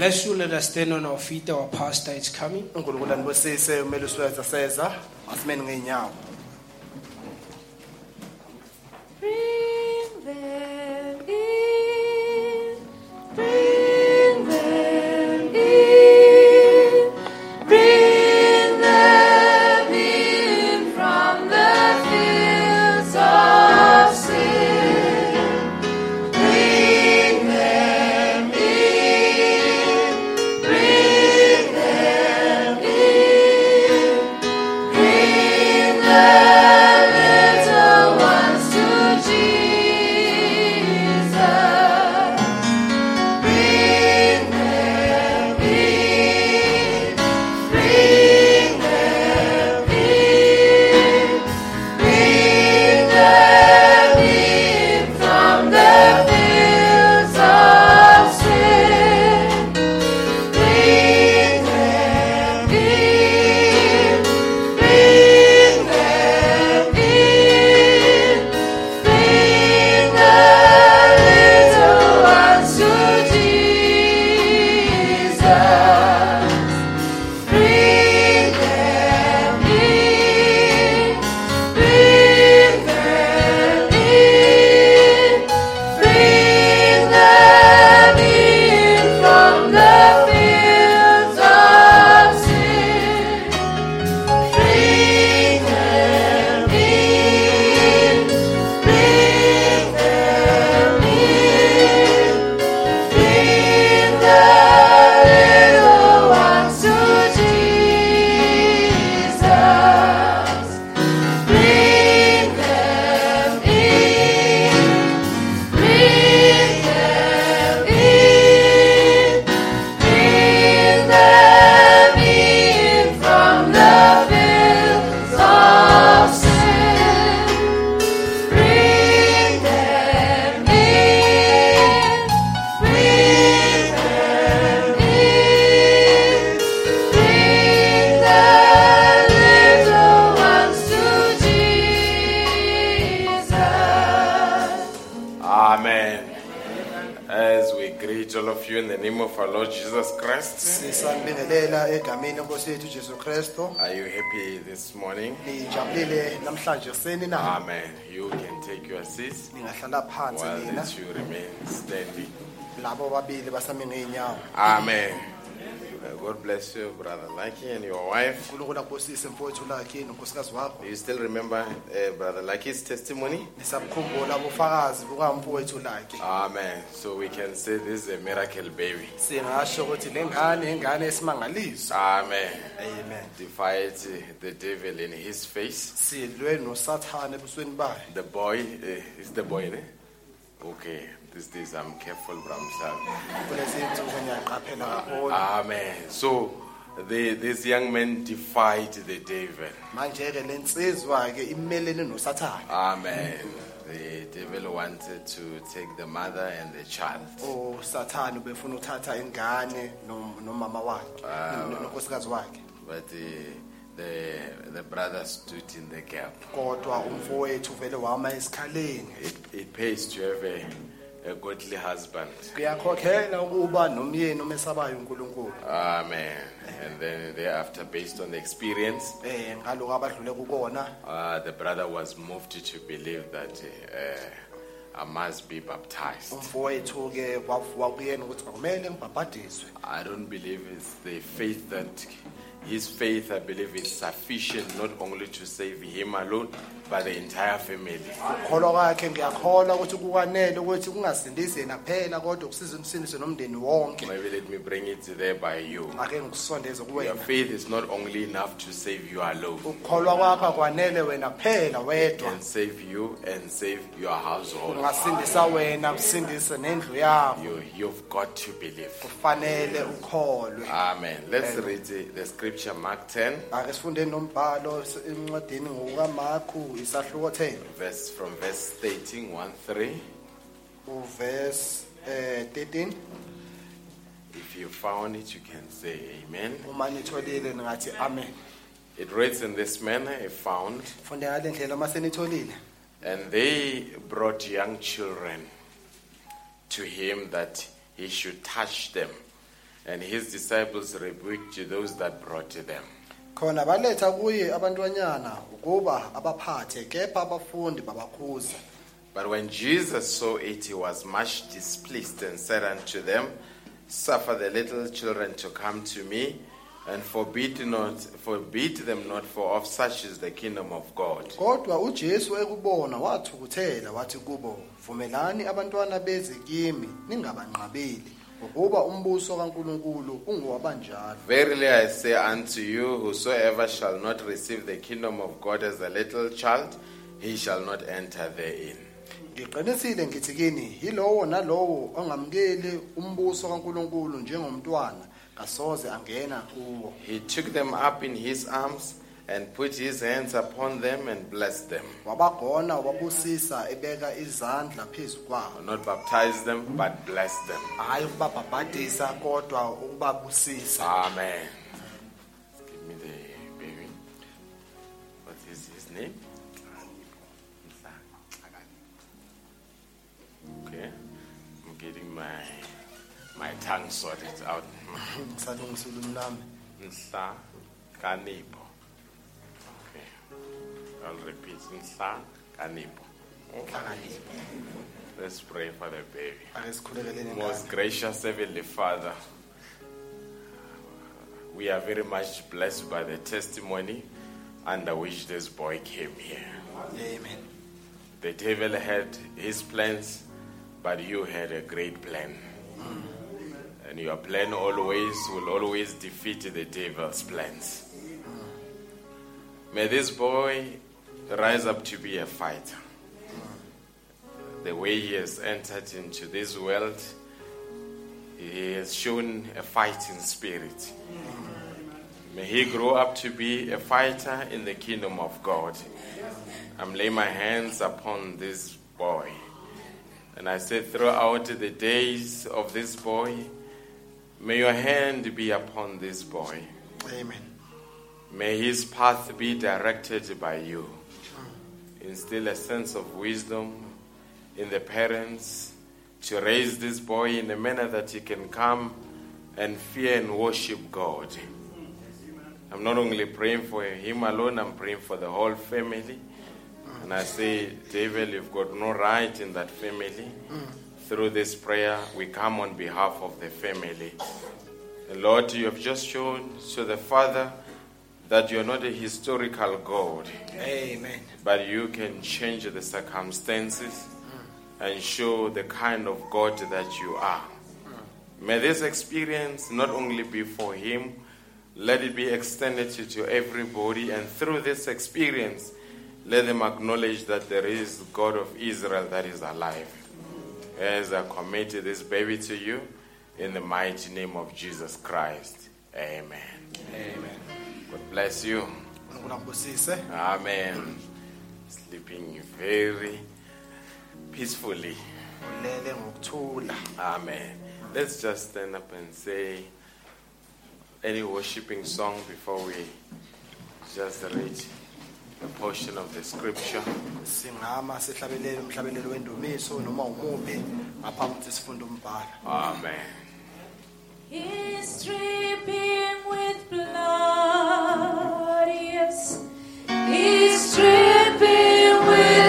Let's all let us stand on our feet. Our pastor is coming. Phansi while nina the two remain standing. labo babili basame ngeenyawo Amen. Uh, God bless you, Brother Lucky, and your wife. unkulunkulu akubusise mfowethu lakhe nonkosikazi wakho Do you still remember uh, Brother Lucky's testimony? nisabukhumbula ubufakazi bukamfowethu lakhe Amen. So we can say this is a miracle baby. singasho ukuthi le ngane ingane esimangaliso Amen. amen Defied the devil in his face. silwe nosathane ebusweni bayo The boy uh, is the boy, ne? Okay. These days I'm careful, Bramsal. kulezi nsuku ngiyaqaphela Amen. So the, this young man defied the devil. manje-ke le nsizwa-ke imelene nosathane Amen. The devil wanted to take the mother and the child. Oh, usathane ubefuna uthatha ingane no- nomama wakhe no- nonkosikazi wakhe But the, the, the brother stood in the gap. kodwa umfowethu vele wama esikhaleni It, it pays to have a, a godly husband. kuyakhokhela ukuba nomyeni omesabayo unkulunkulu Amen. And then thereafter, based on the experience, abadlule kukona uh, the brother was moved to believe that uh, I must be baptized. umfowethu-ke wakuyena ukuthi akumele ngibhabhadiswe I don't believe it's the faith that his faith, I believe, is sufficient not only to save him alone, but the entire family. ukukholwa kwakhe ngiyakholwa ukuthi kukwanele ukuthi kungasindisi yena kuphela kodwa kusize umsindise nomndeni wonke Maybe let me bring it there by you. ake ngikusondeze Your kuwena faith is not only enough to save you alone, ukukholwa kwakho akwanele wena kuphela it wedwa can save you and save your household. kungasindisa wena kusindise nendlu yakho You, you've got to believe. kufanele ukholwe Amen. Let's read the, the scripture, Mark 10, ake sifundeni nombhalo encwadini ngokukamakhu isahluko 10 verse from verse 13, 1 3. uverse eh 13 If you found it, you can say amen. uma nitholile ningathi amen It reads in this manner, if found, funde ngale ndlela uma senitholile and they brought young children to him that he should touch them. And his disciples rebuked those that brought them. khona baletha kuye abantwanyana ukuba abaphathe kepha abafundi babakhuza But when Jesus saw it, he was much displeased and said unto them, Suffer the little children to come to me, and forbid not, forbid them not, for of such is the kingdom of God. kodwa ujesu ekubona wathukuthela wathi kubo vumelani abantwana beze kimi ningabanqabeli ngokuba umbuso kankulunkulu ungowabanjalo Verily I say unto you, whosoever shall not receive the kingdom of God as a little child, he shall not enter therein. ngiqinisile ngithi kini yilowo nalowo ongamukeli umbuso kankulunkulu njengomntwana kasoze angena kuwo He took them up in his arms and put his hands upon them and blessed them. wabagona wababusisa ebeka izandla phezu kwabo Not baptize them, but bless them. hhayi ukubabhabhadisa kodwa ukubabusisa Amen. Give me the baby. What is his name? Okay. I'm getting my my tongue sorted out. ngisalungisa ulimi lami Nsa Kanipo. Okay. I'll repeat. Kanipo. Let's pray for the baby. Most gracious Heavenly Father, we are very much blessed by the testimony under which this boy came here. amen The devil had his plans, but you had a great plan. Mm. And your plan always will always defeat the devil's plans. Mm. May this boy rise up to be a fighter. The way he has entered into this world, he has shown a fighting spirit. May he grow up to be a fighter in the kingdom of God. I'm laying my hands upon this boy. And I say, throughout the days of this boy, may your hand be upon this boy. amen May his path be directed by you. Instill a sense of wisdom in the parents to raise this boy in a manner that he can come and fear and worship God. I'm not only praying for him alone, I'm praying for the whole family. And I say, David, you've got no right in that family. Through this prayer, we come on behalf of the family. And Lord, you have just shown to the Father that you're not a historical God, amen but you can change the circumstances and show the kind of God that you are. May this experience not only be for him, let it be extended to, to everybody, and through this experience, let them acknowledge that there is God of Israel that is alive. As I commit this baby to you, in the mighty name of Jesus Christ. Amen. amen God bless you. Amen. Sleeping very peacefully. Amen. Let's just stand up and say any worshiping song before we just read a portion of the scripture. singama sihlabelele umhlabelelo wendumiso noma umuphi ngaphambi ukuthi sifunde umbhalo Amen.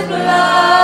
Blood.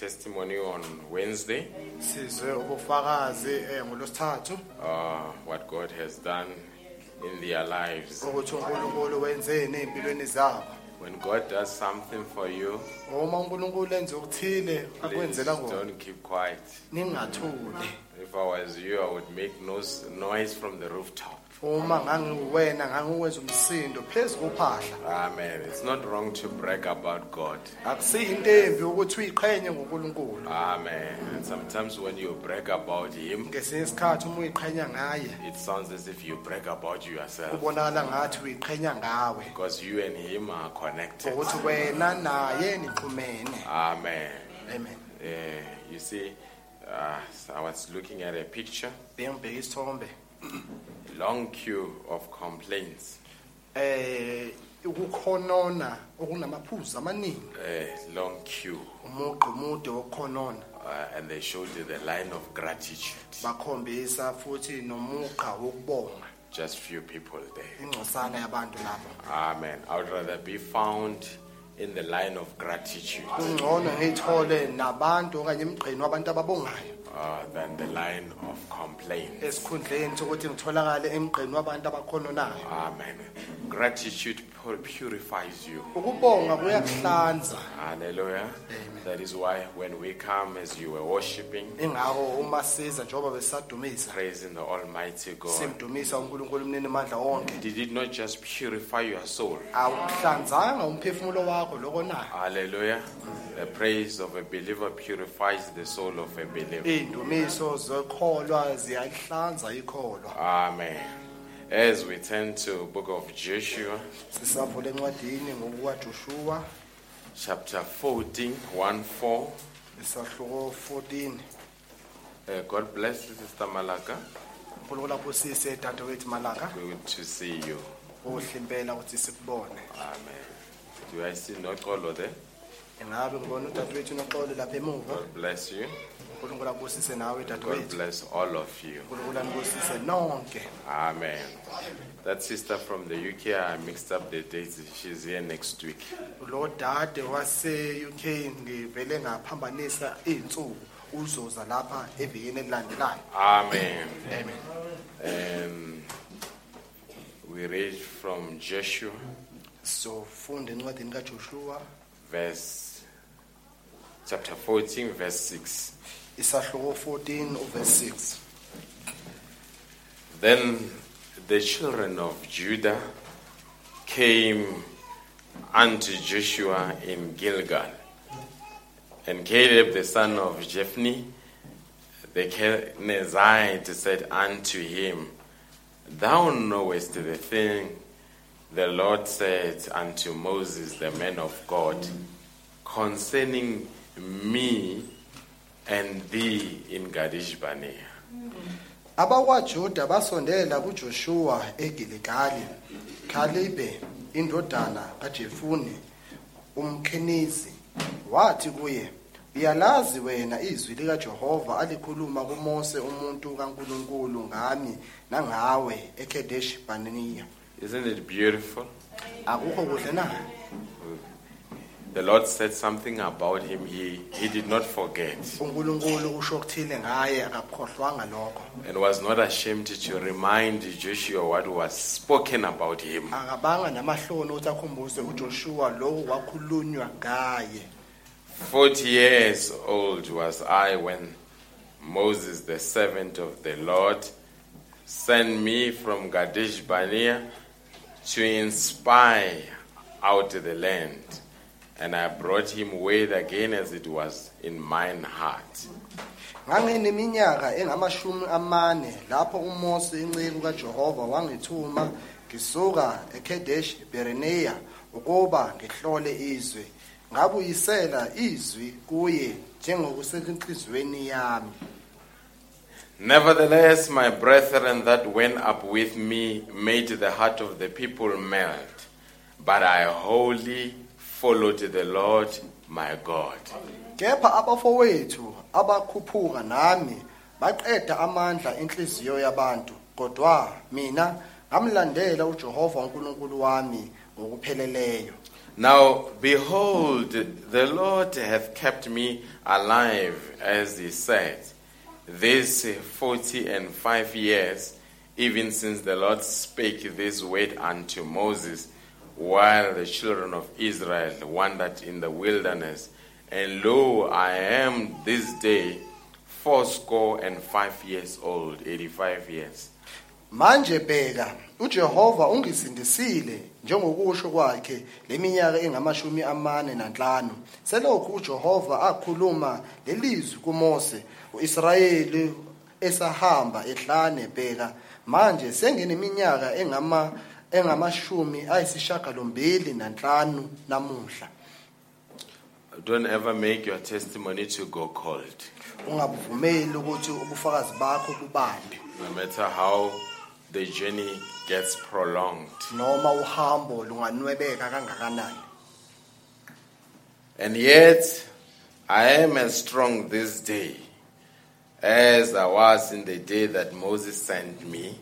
Testimony on Wednesday, sizwe ubufakazi ngolosithathu uh, what God has done in their lives. ukuthi unkulunkulu wenzeni ey'mpilweni zabo. When God does something for you, uma unkulunkulu enze okuthile please akwenzela don't keep quiet. ningathuli If I was you, I would make no noise from the rooftop. uma ngangiwena ngangiwenza umsindo phezu kophahla Amen. It's not wrong to brag about God. akusiyo into embi ukuthi uyiqhenye ngonkulunkulu Amen. And sometimes when you brag about Him, ngesinye isikhathi uma uyiqhenya ngaye it sounds as if you brag about yourself. kubonakala ngathi uyiqhenya ngawe Because you and Him are connected. ukuthi wena naye nixhumene Amen. amen Uh, you see, uh, so I was looking at a picture, bengibheka isithombe long queue of complaints, eh ukukhonona okunamaphuzu amaningi. A long queue, umugqa umude wokukhonona uh, and they showed you the line of gratitude. bakhombisa futhi nomugqa wokubonga. Just few people there. ingcosana yabantu lapho Amen. I would rather be found in the line of gratitude uh, than the line of complaint. esikhundleni sokuthi ngitholakale emgqeni wabantu abakhononayo Amen. Gratitude pu- purifies you. ukubonga kuyakuhlanza Hallelujah. That is why when we come as you were worshiping, ingakho uma siza njengoba besadumisa praising the Almighty God, simdumisa unkulunkulu umnini mandla wonke did it not just purify your soul? awuhlanzanga umphefumulo wakho lokonayo Hallelujah. The praise of a believer purifies the soul of a believer. Iy'ndumiso zokholwa ziyayihlanza ikholwa Amen. As we turn to book of Joshua, ngokukaJoshua chapter 14, 1 4. isahluko 14 Uh, God bless you, Sister Malaka. unkulunkulu abusise dadewethu malaka Good to see you. kuhle impela ukuthi sikubone Amen. Do I see Noxolo there? ingabe ngibona udadewethu noxolo lapha emuva God bless you. Unkulunkulu abusise nawe God dadewethu bless all of you. unkulunkulu anibusise nonke Amen. That sister from the UK, I mixed up the dates. She's here next week. lo dade wase-uk ngivele ngaphambanisa iy'nsuku uzoza lapha evikini elilandelayo Amen. amen Um, we read from Joshua, sizofunda encwadini kajoshua verse chapter 14, verse 6. Isahluko 14 uverse 6 Then the children of Judah came unto Joshua in Gilgal. And Caleb the son of Jephunneh the Kenizzite said unto him, Thou knowest the thing the Lord said unto Moses, the man of God, concerning me and thee in Kadesh Barnea. abakwajuda basondela kujoshua egiligali khalibe indodana kajefune umkenizi wathi kuye uyalazi wena izwi likajehova alikhuluma kumose umuntu kankulunkulu ngami nangawe ekedeshi baniya Isn't it beautiful? akukho kuhle na The Lord said something about him. He, he did not forget unkulunkulu kusho okuthile ngaye akakukhohlwanga lokho and was not ashamed to remind Joshua what was spoken about him. akabanga namahloni ukuthi akhumbuze ujoshua lokhu kwakhulunywa ngaye Forty years old was I when Moses, the servant of the Lord, sent me from Kadesh Barnea to inspire out the land. And I brought him word again as it was in mine heart. ngangineminyaka engamashumi amane lapho umose inceku kajehova wangithuma ngisuka ekedesh bereneya ukuba ngihlole ngabuyisela izwi kuye njengokusenhliziyweni yami Nevertheless, my brethren that went up with me made the heart of the people melt, but I wholly followed the Lord my God. kepha abafowethu abakhuphuka nami baqeda amandla enhliziyo yabantu kodwa mina ngamlandela uJehova uNkulunkulu wami ngokupheleleyo Now, behold, the Lord hath kept me alive, as he said, this forty and five years, even since the Lord spake this word unto Moses, while the children of Israel wandered in the wilderness. And lo, I am this day fourscore and five years old, 85 years. manje bheka uJehova ungisindisile njengokusho kwakhe leminyaka engamashumi amane nanhlanu selokhu uJehova akhuluma lelizwi kuMose uIsrayeli esahamba ehlane bheka manje sengineminyaka engama engamashumi ayisishagalombili nanhlanu namuhla Don't ever make your testimony to go cold. ungabuvumeli ukuthi ubufakazi bakho bubambe No matter how the journey gets prolonged. noma uhambo lunganwebeka kangakanani And yet, I am as strong this day as I was in the day that Moses sent me.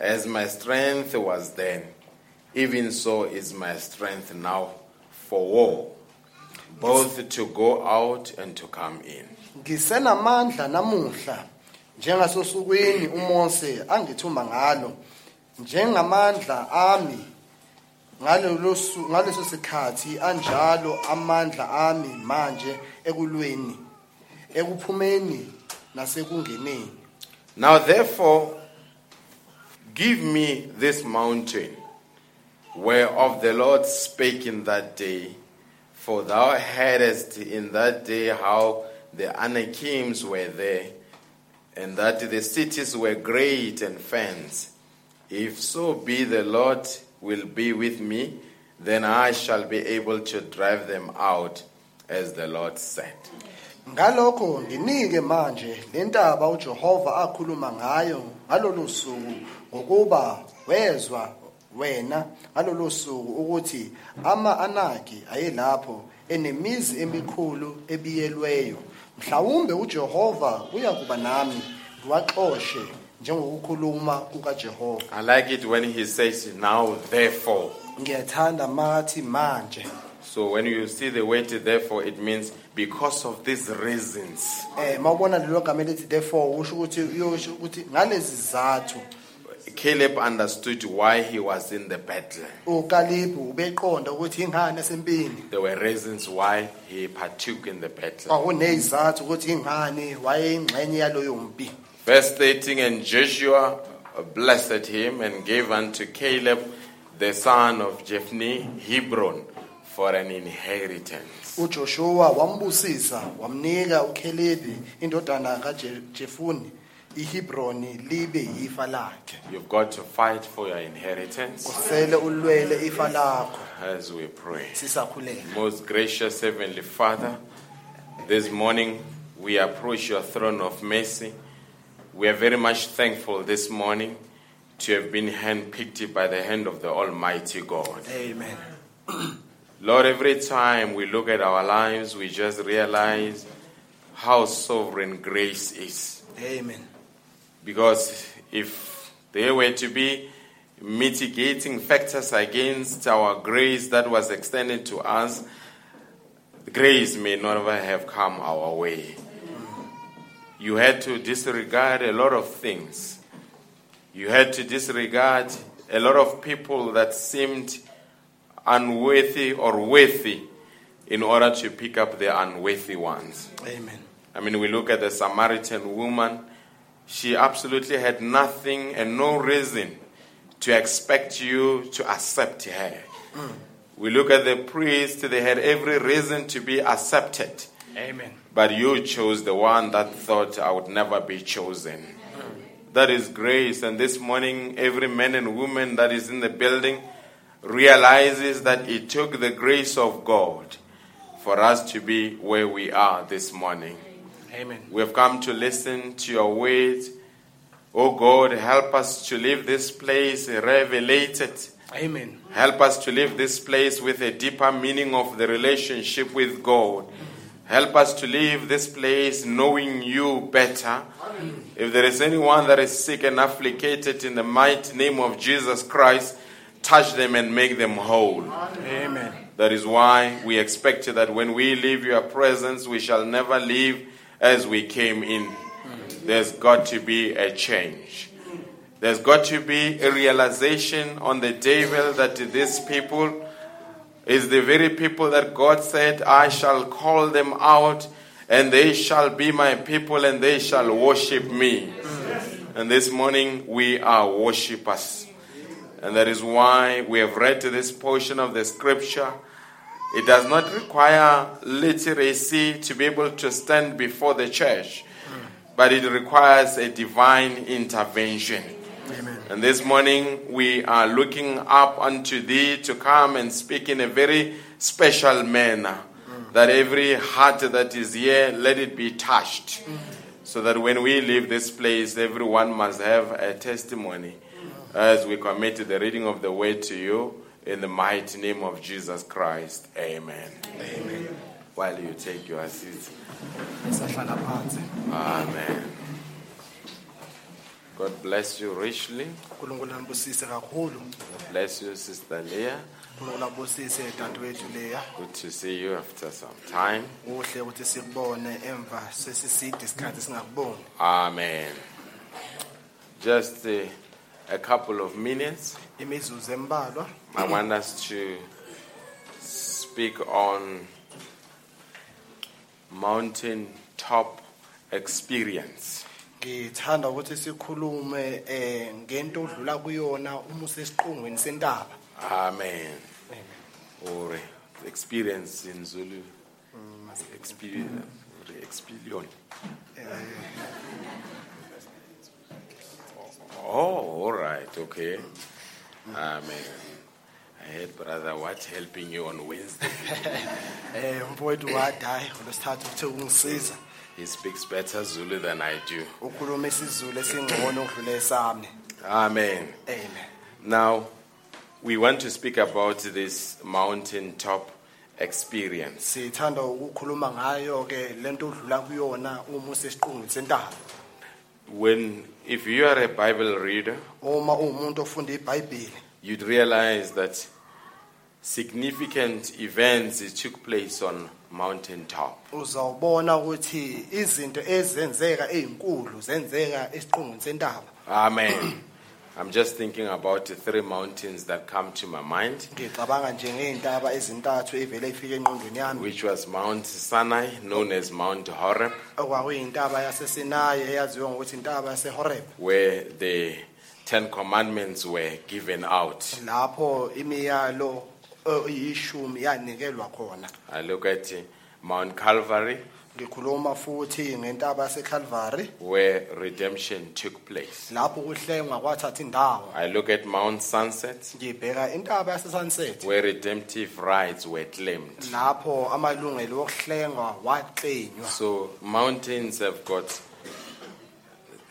As my strength was then, even so is my strength now for war, both to go out and to come in. ngisenamandla namuhla njengasosukwini uMose angithuma ngalo njengamandla ami ngaleso sikhathi anjalo amandla ami manje ekulweni ekuphumeni nasekungeneni Now, therefore, give me this mountain whereof the Lord spake in that day, for thou heardest in that day how the Anakims were there, and that the cities were great and fenced. If so be the Lord will be with me, then I shall be able to drive them out, as the Lord said. ngalokho nginike manje lentaba uJehova akhuluma ngayo ngalolu suku ngokuba wezwa wena ngalolu suku ukuthi ama-anaki ayelapho enemizi emikhulu ebiyelweyo mhlawumbe uJehova uyakuba nami ngiwaxoshe njengokukhuluma kukaJehova I like it when he says, Now therefore. ngiyathanda mathi manje So when you see the word therefore, it means because of these reasons. eh mawubona lelo gama elithi therefore usho ukuthi uyosho ukuthi ngalezi zizathu Caleb understood why he was in the battle. uKalibhu ubeqonda ukuthi ingane esempini There were reasons why he partook in the battle. kwakunezizathu ukuthi ingane wayeyingxenye yaloyo mpi Verse 13 And Joshua blessed him and gave unto Caleb the son of Jephthah Hebron for an inheritance. uJoshua wambusisa wamnika uKalebi indodana kaJefuni iHebroni libe yifa lakhe You've got to fight for your inheritance usele ulwele ifa lakho as we pray. Most gracious Heavenly Father, this morning we approach your throne of mercy. We are very much thankful this morning to have been handpicked by the hand of the Almighty God. amen Lord, every time we look at our lives, we just realize how sovereign grace is. amen Because if there were to be mitigating factors against our grace that was extended to us, grace may never have come our way. You had to disregard a lot of things. You had to disregard a lot of people that seemed unworthy or worthy in order to pick up the unworthy ones. amen I mean, we look at the Samaritan woman, she absolutely had nothing and no reason to expect you to accept her. Hmm. We look at the priest, they had every reason to be accepted, Amen. but you chose the one that thought I would never be chosen. Hmm. That is grace, and this morning, every man and woman that is in the building realizes that it took the grace of God for us to be where we are this morning. Amen. We have come to listen to your words. Oh God, help us to leave this place revelated. Amen. Help us to leave this place with a deeper meaning of the relationship with God. Help us to leave this place knowing you better. If there is anyone that is sick and afflicted in the mighty name of Jesus Christ, touch them and make them whole. amen That is why we expect that when we leave your presence, we shall never leave as we came in. There's got to be a change. There's got to be a realization on the devil that these people is the very people that God said, I shall call them out, and they shall be my people, and they shall worship me. And this morning we are worshippers. And that is why we have read this portion of the scripture. It does not require literacy to be able to stand before the church, but it requires a divine intervention. amen And this morning we are looking up unto thee to come and speak in a very special manner. That every heart that is here, let it be touched. So that when we leave this place, everyone must have a testimony as we commit the reading of the word to you in the mighty name of Jesus Christ. Amen. Amen. While you take your phansi Amen. God bless you richly. unkulunkulu ambusise kakhulu Bless you, Sister Leah. unkulunkulu ambusise dadewethu leya Good to see you after some time. kuhle ukuthi sikubone emva sesiside isikhathi singakuboni Amen. Just uh, a couple of minutes. imizuzu embalwa I want us to speak on mountain top experience. ngithanda ukuthi sikhulume eh ngento odlula kuyona uma usesiqongweni sentaba Amen. Or experience in Zulu. Experience. Experience. Oh, all right, okay. Amen. I heard, brother, what's helping you on Wednesday? umfowethu wathi hayi ngolesithathu uthe ungisiza He speaks better Zulu than I do. ukhuluma isizulu esingcono okudlula esami Amen. amen Now, we want to speak about this mountaintop experience. sithanda ukukhuluma ngayo ke lento odlula kuyona uma usesiqongweni sentaba When, if you are a Bible reader, uma uwumuntu ofunda iBhayibheli you'd realize that significant events took place on mountaintop. uzawubona ukuthi izinto ezenzeka ezinkulu zenzeka esiqongweni sentaba Amen. I'm just thinking about the three mountains that come to my mind, ngicabanga nje ngey'ntaba ezintathu evele ifike engqondweni yami. which was Mount Sinai, known as Mount Horeb, okwakuyintaba yasesinayi eyaziwa ngokuthi intaba yasehoreb. where the Ten Commandments were given out. lapho imiyalo eh, iyishumi yanikelwa khona. I look at Mount Calvary, ngikhuluma futhi ngentaba yaseCalvary where redemption took place. lapho kuhlengwa kwathatha indawo I look at Mount Sunset, ngibheka intaba yasesunset where redemptive rights were claimed. lapho amalungelo okuhlengwa waxenywa So mountains have got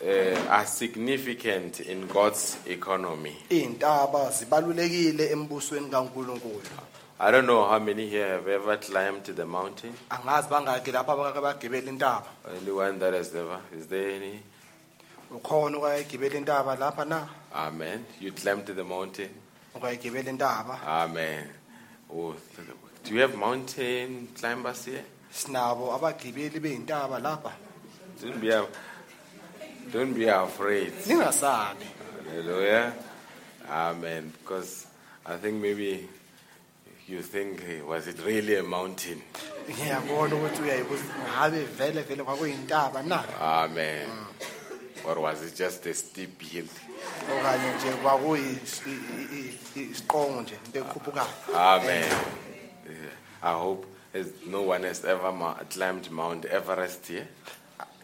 uh, are significant in God's economy. iy'ntaba zibalulekile embusweni kankulunkulu I don't know how many here have ever climbed the mountain. angazi bangaki lapho abake bagibela intaba Anyone that has ever? Is there any? ukhona ukayigibela intaba lapha na Amen. You climbed to the mountain. ukayigibela intaba Amen. Oh, th- do you have mountain climbers here? sinabo abagibeli bey'ntaba lapha Don't be, af- don't be afraid. ningasabi Hallelujah. Amen. Because I think maybe you think, hey, was it really a mountain? ngiyabona ukuthi uyayibuza ngabe vele vele kwakuyintaba na Amen. Mm. Or was it just a steep hill? okanye nje kwakuyisiqongo nje into ekhuphukayo Amen. I hope no one has ever climbed Mount Everest here.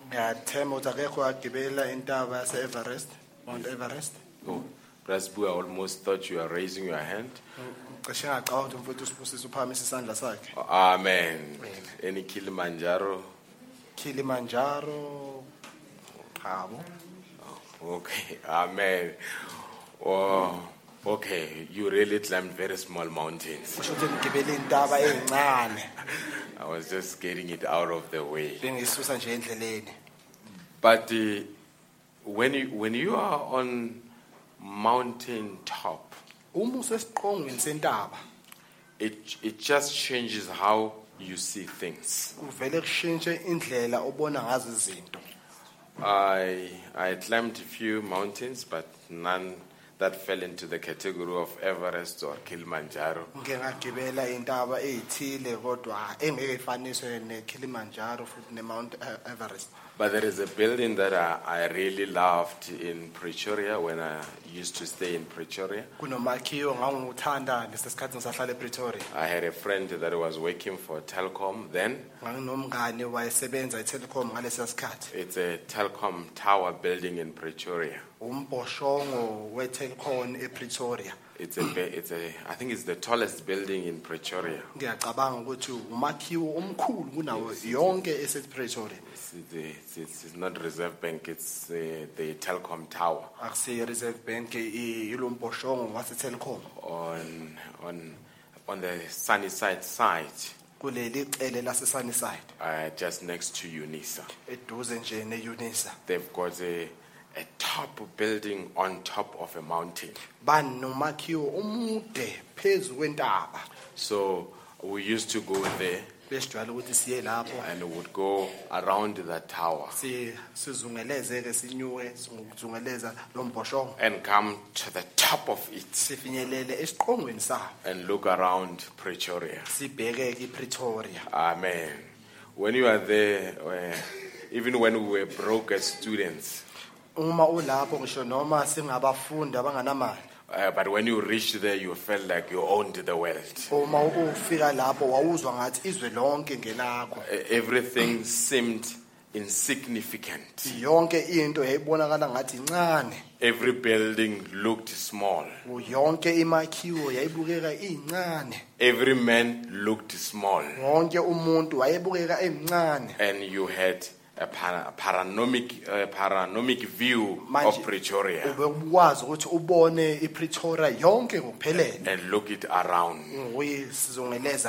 ngiyathemba ukuthi akekho agibela intaba yase-everest mount everest Oh, Brasbu, I almost thought you were raising your hand. Oh. Cishe ngacaba ukuthi umfowethu usibusisa uphakamisa isandla sakhe Amen. Any Kilimanjaro? kilimanjaro chabo Okay. Amen. Oh, Okay, you really climbed very small mountains. kusho ukuthi ngigibele intaba ezincane I was just getting it out of the way. bengisusa nje endleleni But uh, when you when you are on mountain top, uma usesiqongweni sentaba it it just changes how you see things. kuvele kushintshe indlela obona ngazo izinto I I climbed a few mountains, but none that fell into the category of Everest or Kilimanjaro. ngike ngagibela intaba ezithile kodwa engeke ifaniswe neKilimanjaro futhi neMount Everest But there is a building that I, I really loved in Pretoria when I used to stay in Pretoria. kunomakhiwo ngangiwuthanda lesesikhathi ngisahlala ePretoria I had a friend that was working for Telkom then. nganginomngane wayesebenza eTelecom ngalesa sikhathi It's a Telkom tower building in Pretoria. umbhoshongo weTelecom ePretoria It's a, it's a, I think it's the tallest building in Pretoria. ngiyacabanga ukuthi umakhiwo omkhulu kunawo yonke esePretoria It's, it's, it's, it's not Reserve Bank, it's uh, the Telkom tower. Akusiye Reserve Bank i- yilo mbhoshongo waseTelecom on, on, on the Sunnyside. Side, kuleli cele laseSunnyside uh, just next to UNISA. eduze nje neUnisa. They've got a, a top building on top of a mountain. banomakhiwo omude phezulu kwentaba. So we used to go there. Besijwayele ukuthi siye lapho. And would go around the tower. Si sizungeleze ke sinyuke ngokuzungeleza lo mbhoshongo and come to the top of it. Sifinyelele esiqongweni sawo and look around Pretoria. sibheke ke ePretoria Amen. When you are there, uh, even when we were broke as students, uma ulapho ngisho noma singabafundi abanganamali uh, but when you reached there, you felt like you owned the world. uma ufika lapho wawuzwa ngathi izwe lonke ngelakho Uh, everything seemed insignificant. yonke into yayibonakala ngathi incane Every building looked small. yonke imakhiwo yayibukeka incane Every man looked small. wonke umuntu wayebukeka emncane And you had a, para- panoramic, uh, panoramic view Manje- of Pretoria. ube ukwazi ukuthi ubone iPretoria yonke ngokuphelele. And look it around.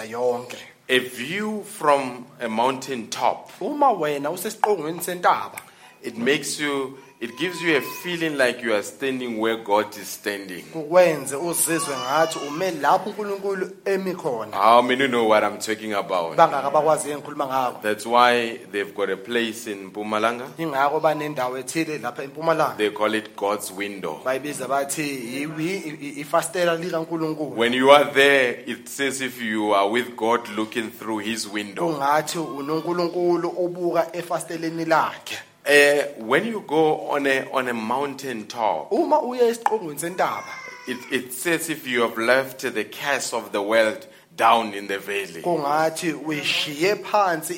yonke. A view from a mountain top. Uma wena usesiqongweni sentaba It makes you, it gives you a feeling like you are standing where God is standing. kukwenze uzizwe ngathi ume lapho uNkulunkulu emi khona How many know what I'm talking about? bangaka bakwazi engikhuluma ngako That's why they've got a place in Mpumalanga. ingakho banendawo ethile lapha eMpumalanga They call it God's window. bayibiza bathi yiwi- i- i- ifastela likaNkulunkulu When you are there, it says if you are with God looking through his window. kungathi uNkulunkulu obuka efasteleni lakhe Uh, when you go on a, on a mountain top, uma uya esiqongweni sentaba it, it says if you have left the cares of the world down in the valley. kungathi uyishiye phansi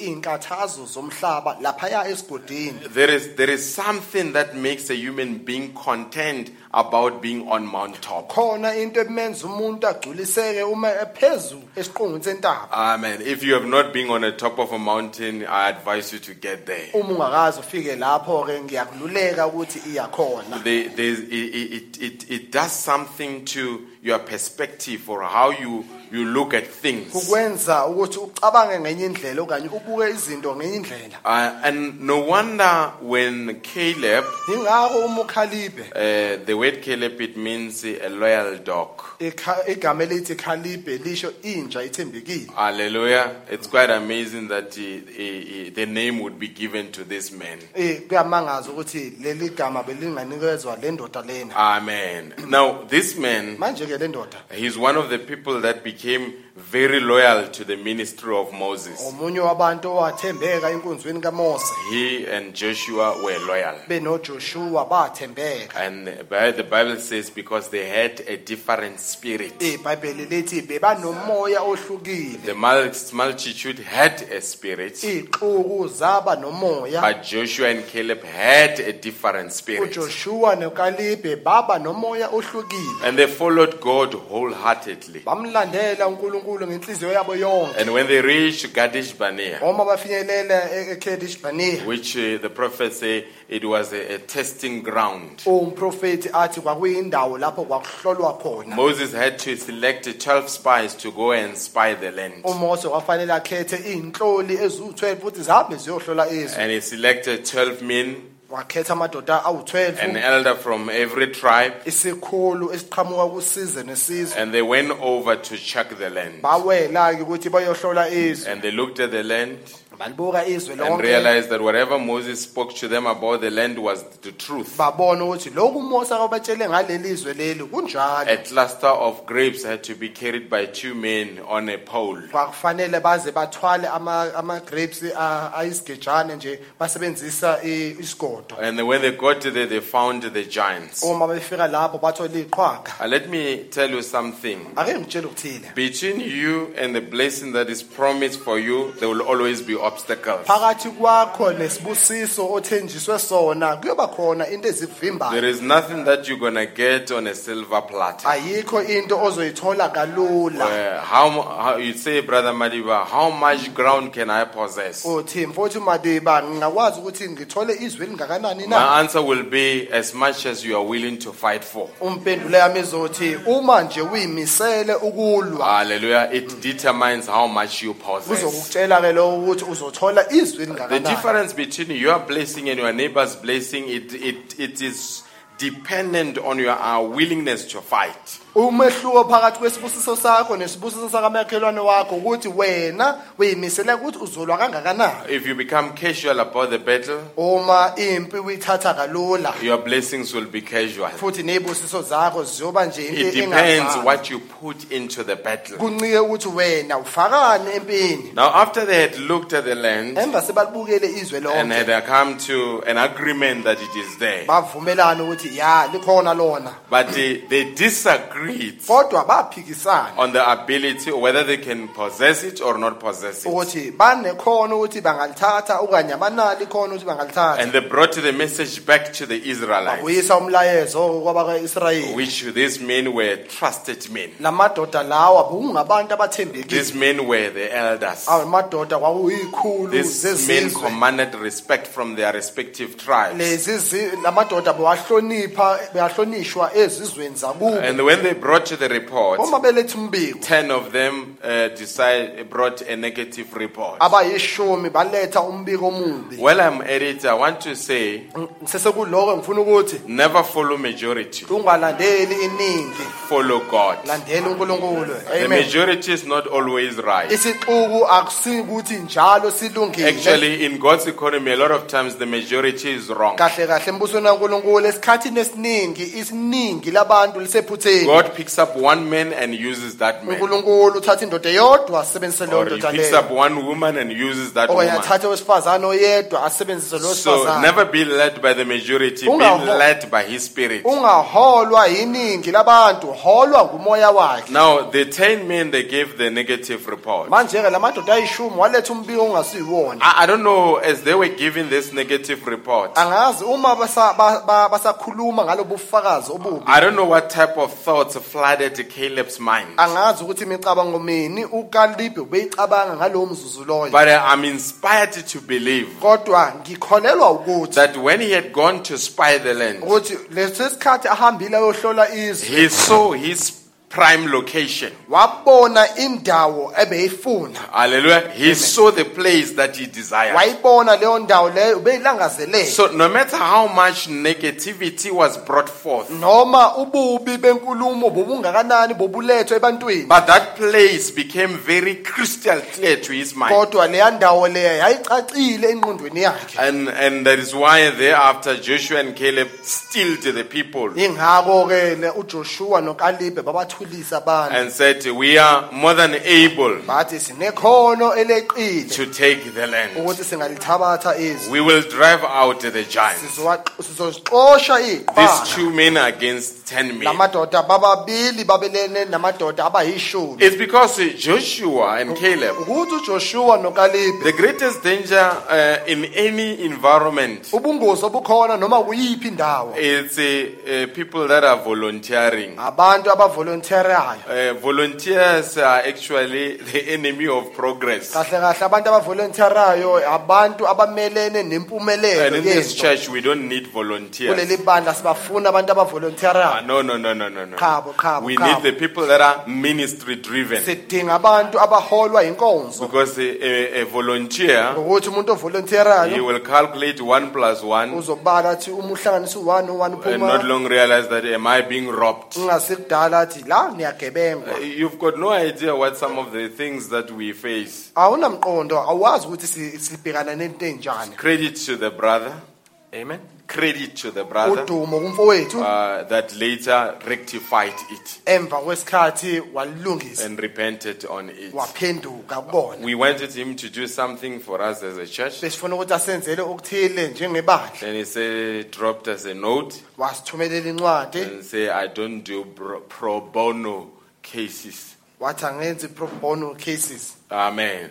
zomhlaba laphaya esigodini There is, there is something that makes a human being content about being on Mount Top. khona into emenza umuntu agculiseke uma ephezulu esiqongweni sentaba Amen. If you have not been on the top of a mountain, I advise you to get there. uma ungakazi ufike lapho ke ngiyakululeka ukuthi iyakhona They, there's- it, it, it, it does something to your perspective or how you, you look at things. kukwenza ukuthi ucabange ngenye indlela okanye ubuke izinto ngenye indlela Uh, and no wonder when Caleb, ingakho uma ukhalibe uh, the word Caleb, it means a loyal dog. ikha- igama elithi khalibe lisho inja ithembekile Hallelujah. It's quite amazing that uh, uh, the name would be given to this man. eh kuyamangaza ukuthi leli gama belinganikezwa le ndoda lena Amen. Now, this man, manje ke le ndoda he's one of the people that became very loyal to the ministry of Moses. omunye wabantu owathembeka enkonzweni kaMose He and Joshua were loyal. benoJoshua bathembeka And the Bible says because they had a different spirit. iBhayibheli lithi bebanomoya ohlukile The mul- multitude had a spirit, iqhuku zaba nomoya but Joshua and Caleb had a different spirit. uJoshua noKalibe baba nomoya ohlukile And they followed God wholeheartedly. bamlandela uNkulunkulu uNkulunkulu ngenhliziyo yabo yonke And when they reached Kadesh Barnea, uma bafinyelela e- eKadesh Barnea which uh, the prophet say it was a, a testing ground. umprofeti athi kwakuyindawo lapho kwakuhlolwa khona Moses had to select 12 spies to go and spy the land. uMose kwafanele akhethe izinhloli eziwu12 futhi zihambe ziyohlola izwe And he selected 12 men, wakhetha amadoda an awu12 elder from every tribe, isikhulu esiqhamuka kusize nesizwe. And they went over to check the land. bawela ke ukuthi bayohlola izwe. And they looked at the land and realized that whatever Moses spoke to them about the land was the truth. babona ukuthi lokhu uMose akabatshele ngaleli izwe leli kunjalo A cluster of grapes had to be carried by two men on a pole. kwakufanele baze bathwale ama ama grapes a- ayisigejane nje basebenzisa i- isigodo And when they got there, they found the giants. uma befika lapho bathola iqhwaga Uh, let me tell you something. ake ngitshela ukuthile Between you and the blessing that is promised for you, there will always be obstacles. phakathi kwakho nesibusiso othenjiswe sona kuyoba khona into There ezivimbayo is nothing that you're gonna get on a silver platter. ayikho into ozoyithola kalula Uh, how, mu- how you say, brother Madiba, how much ground can I possess? uthi mfowethu madiba ngingakwazi ukuthi ngithole izwe elingakanani My answer will be as much as you are willing to fight for. umpendulo yami izothi uma nje uyimisele ukulwa Hallelujah! It determines how much you possess. kuzokutshela ke lokho ukuthi uzothola izwe The elingakanani difference between your blessing and your neighbor's blessing, it, it, it is dependent on your uh, willingness to fight. Umehluko phakathi kwesibusiso sakho nesibusiso sakamakhelwane wakho ukuthi wena uyimisele ukuthi uzolwa kangakanani. If you become casual about the battle, uma impi uyithatha kalula. your blessings will be casual. futhi nezibusiso zakho ziyoba nje It into depends what you put into the battle. kuncike ukuthi wena empini. Now, after they had looked at the land emva sebalibukele izwe and lonke had come to an agreement that it is there, bavumelana ukuthi ya likhona lona. But eh, they, they disagreed kodwa baphikisana on the ability or whether they can possess it or not possess it. ukuthi banekhono ukuthi bangalithatha okanye abanalo ikhono ukuthi bangalithatha And they brought the message back to the Israelites, babuyisa umlayezo kwabaka-israyeli which these men were trusted men. lamadoda lawa bekungabantu abathembekile These men were the elders. amadoda kwakuyikhulu These men zezizwe commanded respect from their respective tribes. lezi zi- lamadoda bewahlonipha beyahlonishwa ezizweni zakubo And when they brought the report, uma beletha umbiko ten of them uh, decide, brought a negative report. abayishumi baletha umbiko omubi Well, I'm at it. I want to say, sesekuloko ngifuna ukuthi never follow majority. ungalandeli iningi Follow God. landela uNkulunkulu The amen majority is not always right. isixuku akusikuthi njalo silungile Actually, in God's economy, a lot of times the majority is wrong. kahle kahle embusweni kaNkulunkulu esikhathini esiningi isiningi labantu lisephutheni God picks up one man and uses that man. uNkulunkulu uthatha indoda eyodwa asebenzise leyo Or he ndoda picks leyo up one woman and uses that woman. athathe owesifazane oyedwa asebenzise lo So never be led by the majority, be Ungaho- led by his spirit. ungaholwa yiningi labantu holwa ngumoya wakhe Now, the 10 men, they gave the negative report. manje ke lamadoda ayishumi waletha umbiko ongasiyiwona I, I don't know, as they were giving this negative report, angazi uma basa- ba- ba- basakhuluma ngalobu bufakazi obubi I don't know what type of thoughts flooded Caleb's mind. angazi ukuthi imicabango mini ukalibe ubeyicabanga ngalowo mzuzu loyo But uh, I'm inspired to believe kodwa ngikholelwa ukuthi that when he had gone to spy the land, ukuthi lesi sikhathi ahambile ayohlola izwe he saw his prime location. wabona indawo ebeyifuna Hallelujah. He saw the place that he desired. wayibona leyo ndawo leyo So no matter how much negativity was brought forth, noma ububi benkulumo bobungakanani bobulethwe ebantwini but that place became very crystal clear to his mind. kodwa leya ndawo leya yayicacile engqondweni yakhe And, and that is why thereafter Joshua and Caleb stilled the people ke uJoshua noKalibe babathulisa abantu and said, We are more than able bathi sinekhono eleqile to take the land. ukuthi singalithabatha izwe We will drive out the giants. These two men against ten men. lamadoda bababili babelene namadoda abayishumi It's because Joshua and Caleb, ukuthi uJoshua noKalibe the greatest danger uh, in any environment ubungozi obukhona noma kuyiphi indawo is uh, uh, people that are volunteering. Uh, volunteers are actually the enemy of progress. kahle kahle abantu abavolontierayo abantu abamelene And nempumelelo in this yento church, we don't need volunteers. kuleli bandla sibafuna abantu Ah, no, no, no, no, no, no. We need the people that are ministry driven. sidinga abantu abaholwa inkonzo Because a, a, a volunteer, ngokuthi umuntu he will calculate one plus one uzobala athi uma uhlanganisa u-one u-one and not uphuma long realize that am I being robbed? ungasekudala athi la Uh, You've got no idea what some of the things that we face. awunamqondo awazi ukuthi si- sibhekana nento ey'njani Credit to the brother. amen Credit to the brother udumo kumfowethu uh, that later rectified it emva kwesikhathi walilungisa and repented on it. waphenduka kubona We wanted him to do something for us as a church. besifuna ukuthi asenzele okuthile njengebandla Then he said, dropped us a note wasithumelela incwadi and say, I don't do pro, pro bono cases. wathi angenzi pro bono cases Amen.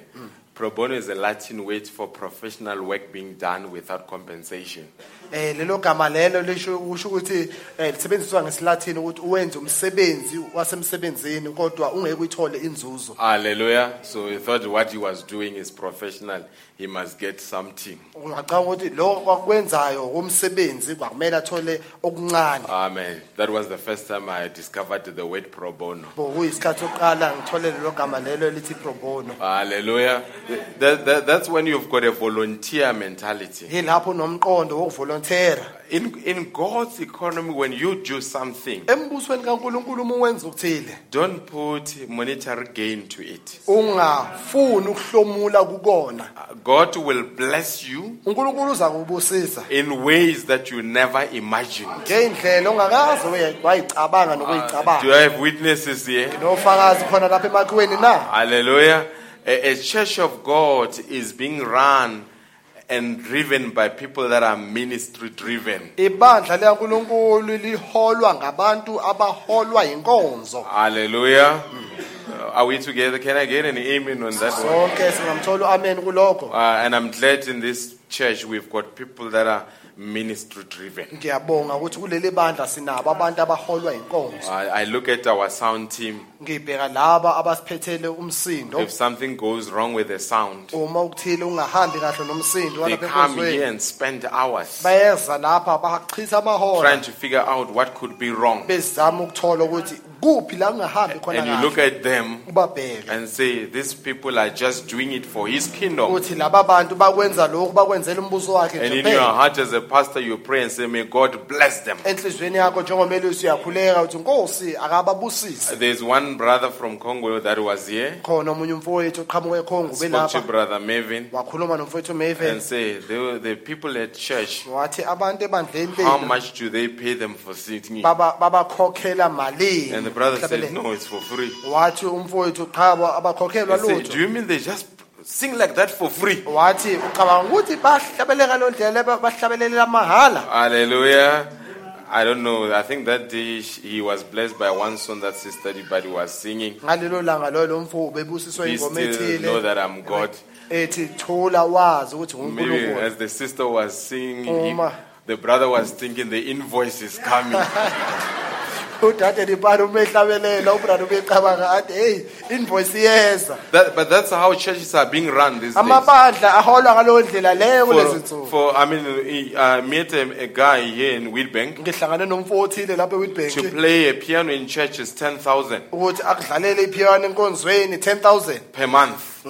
Pro bono is a Latin word for professional work being done without compensation. Eh lelo gama lelo lisho kusho ukuthi eh lisebenziswa ngesilathini ukuthi uwenze umsebenzi wasemsebenzini kodwa ungeke uyithole inzuzo Hallelujah. So he thought what he was doing is professional. He must get something. ungacanga ukuthi lo kwakwenzayo umsebenzi kwakumele athole okuncane Amen. That was the first time I discovered the word pro bono. bokuyisikhathi sokuqala ngithole lelo gama lelo lithi pro bono Hallelujah. That, that, that's when you've got a volunteer mentality. yilapho unomqondo wokuvolontera In, in God's economy, when you do something, embusweni kaNkuluNkulu uma wenza ukuthile don't put monetary gain to it. ungafuni ukuhlomula kukona uh, God will bless you uNkulunkulu uza kubusisa in ways that you never imagined. ngeindlela ongakaze uye- wayicabanga Do I have witnesses here? nofakazi khona lapha emakweni na Hallelujah. A, a church of God is being run and driven by people that are ministry driven. ibandla likaNkulunkulu liholwa ngabantu abaholwa inkonzo Hallelujah. Mm. Uh, are we together? Can I get an amen on that one? sonke singamthola amen kulokho Uh, and I'm glad in this church we've got people that are ministry driven. ngiyabonga ukuthi kuleli bandla sinabo abantu abaholwa inkonzo I, I look at our sound team. ngibheka laba abasiphethele umsindo If something goes wrong with the sound, uma ukuthile ungahambi kahle nomsindo they walapha come here enkonzweni and spend hours bayeza lapha bachitha amahora trying to figure out what could be wrong. bezama ukuthola ukuthi kuphi la kungahambi khona And you look kahle at them ubabheke and say, These people are just doing it for His kingdom. uthi laba bantu bakwenza lokhu bakwenzela umbuso wakhe And nje in your kuphela heart as a pastor, you pray and say, May God bless them. enhlizweni yakho njengomelisi uyakhuleka uthi nkosi akababusise There's one brother from Congo that was here. khona omunye umfowethu oqhamuka ekhongo Spoke to Brother wakhuluma nomfowethu and Maven say, the, the people at church, wathi abantu ebandleni how much do they pay them for sitting? here?" baba babakhokhela malini And the brother said, No, it's for free. wathi umfowethu cha abakhokhelwa I said, lutho Do you mean they just sing like that for free? wathi ucabanga ukuthi bahlabeleka lo ndlela ba- bahlabelelela mahhala Hallelujah. I don't know. I think that day sh- he was blessed by one song that Sister Dibadi was singing. ngalelo langa lo lo mfo bebusiswa Be ingoma still know ethile that I'm God. ethi thula wazi ukuthi Maybe nguNkulunkulu as the sister was singing, he- Uma. The brother was thinking the invoice is coming. udade libani umehlabelela ubrother ubecabanga athi hey invoice iyeza that, but that's how churches are being run these days. amabandla aholwa ngalowo ndlela leyo kulezi For, for I mean, I uh, met a, a guy here in nomfo To play a piano in church is 10,000 ukuthi akudlalele ipiano enkonzweni 10000 per month.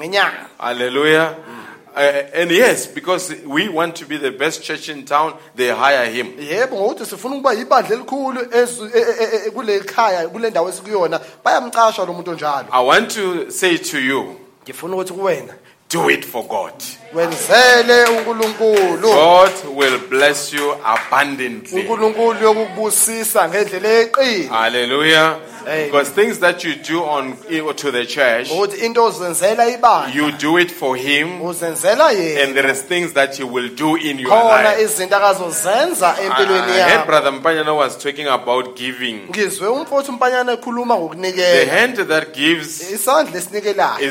Hallelujah. Uh, Uh, and yes, because we want to be the best church in town, they hire him. yebo ngokuthi sifuna ukuba ibandla elikhulu ezu- e- e- e- kule khaya kule ndawo esikuyona bayamqasha lo muntu onjalo I want to say to you, ngifuna ukuthi kuwena do it for God. Wenzele uNkulunkulu God will bless you abundantly. uNkulunkulu yokubusisa ngendlela eqini Hallelujah. Amen. Because things that you do on to the church, ukuthi into ozenzela you do it for Him, and there is things that He will do in your life. I, ah, I heard Brother Mpanyana was talking about giving. ngizwe umfowethu umpanyana ekhuluma The hand that gives is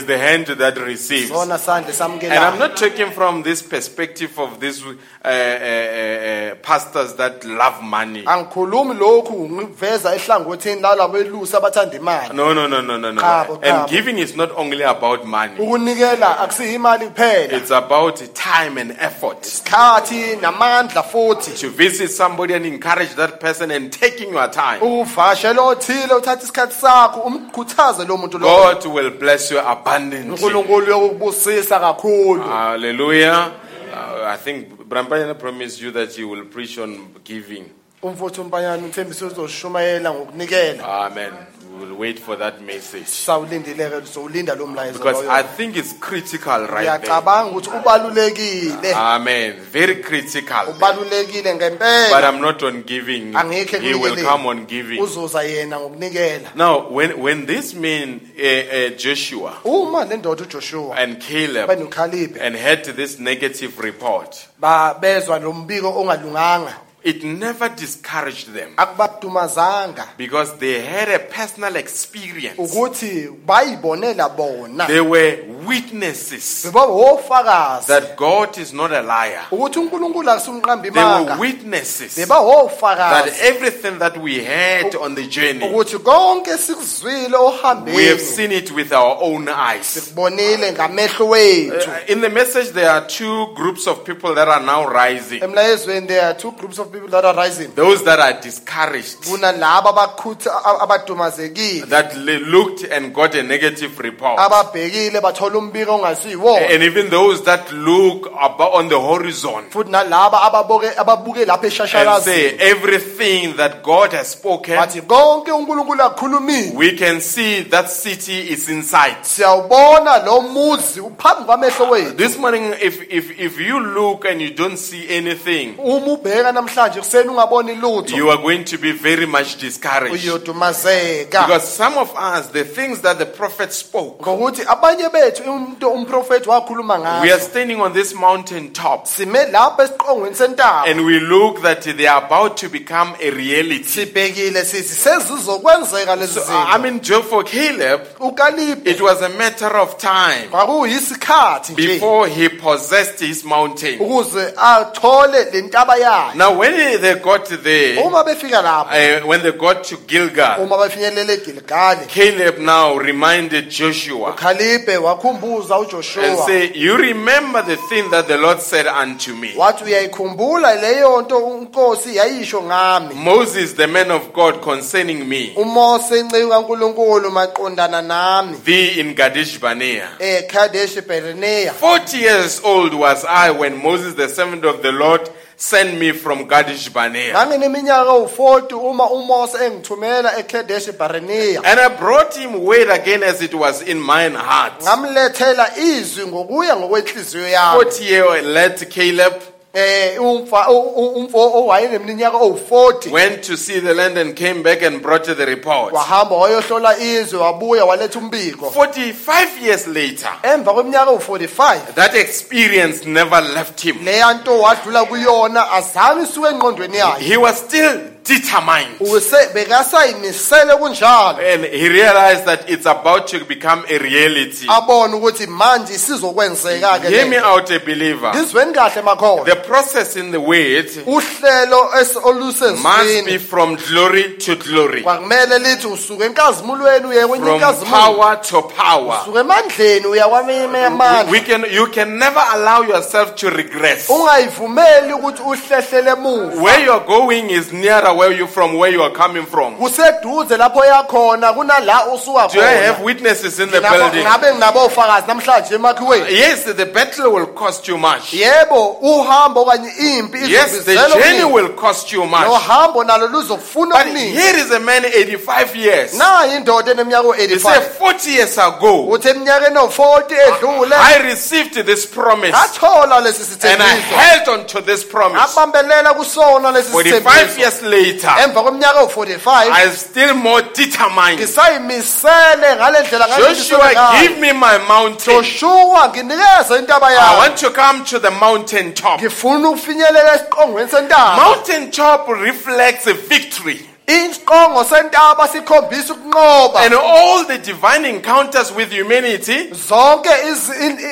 the hand that receives. And I'm not talking speaking from this perspective of these uh, uh, uh, uh, pastors that love money. angikhulumi lokhu ngiveza ehlangothini lala abathanda imali No, no, no, no, no, no. Chabo, And giving is not only about money. ukunikela akusiyo imali kuphela It's about time and effort. isikhathi namandla futhi To visit somebody and encourage that person and taking your time. uvashela othile uthatha isikhathi sakho umkhuthaze lo muntu lo God will bless you abundantly. unkulunkulu yokubusisa kakhulu Hallelujah. Uh, I think Brampayana promised you that he will preach on giving. Umpanyana uthembise uzoshumayela ngokunikela Amen. We will wait for that message. sawulindileke sizowulinda lo mlayezo Because loyo. I think it's critical right there. ngiyacabanga ukuthi ubalulekile Amen. Very critical. ubalulekile But ngempela I'm not on giving. angikho He will come on giving. uzoza yena ngokunikela Now, when, when this man, uh, uh, Joshua uma le ndoda ujoshua and Caleb, and had this negative report, ba bezwa ongalunganga it never discouraged them because they had a personal experience. ukuthi bayibonela bona They were witnesses that God is not a liar. ukuthi uNkulunkulu akusumqamba They were imanga witnesses that everything that we had on the journey, ukuthi konke sikuzwile we have ohambeni seen it with our own eyes. sikubonile ngamehlo wethu Uh, in the message, there are two groups of people that are now rising. emlayezweni there are two groups of people that are rising. Those that are discouraged, kunalabo abakhutha abadumazekile. That looked and got a negative report. ababhekile bathola umbiko ongasiyiwona And even those that look on the horizon futhi nalaba ababoke ababuke lapha and say everything that God has spoken, bathi konke uNkulunkulu akukhulumile we can see that city is in sight. siyawubona lo muzi uphambi kwamehlo wethu. This morning, if, if, if you look and you don't see anything, namhlanje kuseni ungaboni lutho. You are going to be very much discouraged. uyodumazeka Because some of us, the things that the prophet spoke, ngokuthi abanye bethu umuntu umprofeti wakhuluma we are ngazo standing on this mountain top. Sime lapha esiqongweni sentaba. And we look that they are about to become a reality. sibhekile sithi sezizokwenzeka lezi So, I zinto mean, Joe for Caleb, it was a matter of time kwakuyisikhathi nje. before he possessed his mountain. ukuze athole le ntaba yakhe. Now, when they got there, uma befika lapho when they got to Gilgal, uma befinyelele eGilgali Caleb now reminded Joshua wakhumbuza and uJoshua say, You remember the thing that the Lord said unto me. wathi uyayikhumbula leyo nto unkosi yayisho ngami Moses, the man of God, concerning me, uMose inceku kaNkuluNkulu maqondana nami thee in Kadesh Barnea. eKadesh Barnea Forty years old was I when Moses, the servant of the Lord, sent me from Kadesh Barnea. ngangineminyaka u40 uma uMose engithumela eKadesh Barnea And I brought him word again as it was in mine heart. ngamlethela izwi ngokuya ngokwenhliziyo yami Forty year led Caleb eh umfa umfo owayeneminyaka owu40 went to see the land and came back and brought you the report. wahamba wayohlola izwe wabuya waletha umbiko 45 years later, emva u45 that experience never left him. leya nto wadlula kuyona azange isuke engqondweni yakhe He was still determined. use bekasayimisele kunjalo And he realized that it's about to become a reality. abone ukuthi manje sizokwenzeka ke Hear me le out, a believer. ngizweni kahle makhono The process in the word uhlelo es- must be from glory to glory, kwakumele lithi usuke enkazimulweni uye kwenye from inkazimulo power to power. usuke emandleni uya kwamanye amandla We can, you can never allow yourself to regress. ungayivumeli ukuthi uhlehlele emuva Where you're going is nearer where you from where you are coming from. kuseduze lapho yakhona kunala usuka Do I have witnesses in the building? ngabe nginabofakazi namhlanje emakhiweni Yes, the battle will cost you much. yebo uhambo okanye impi Yes, the journey will cost you much. nohambo nalo luzofuna But okuningi here is a man 85 years. nayi indoda eneminyaka He said u-85 40 years ago, uthi eminyakeni o-40 edlule I received this promise ngathola lesi and I held on to this promise. ngabambelela kusona lesi 45 years later, emva kweminyaka u-45 I am still more determined. ngisayimisele ngale ndlela Joshua, give me my mountain. joshua nginikeze intaba I want to come to the mountain top. ngifuna ukufinyelela esiqongweni sentaba Mountain top reflects a victory. Isiqongo sentaba sikhombisa ukunqoba And all the divine encounters with humanity zonke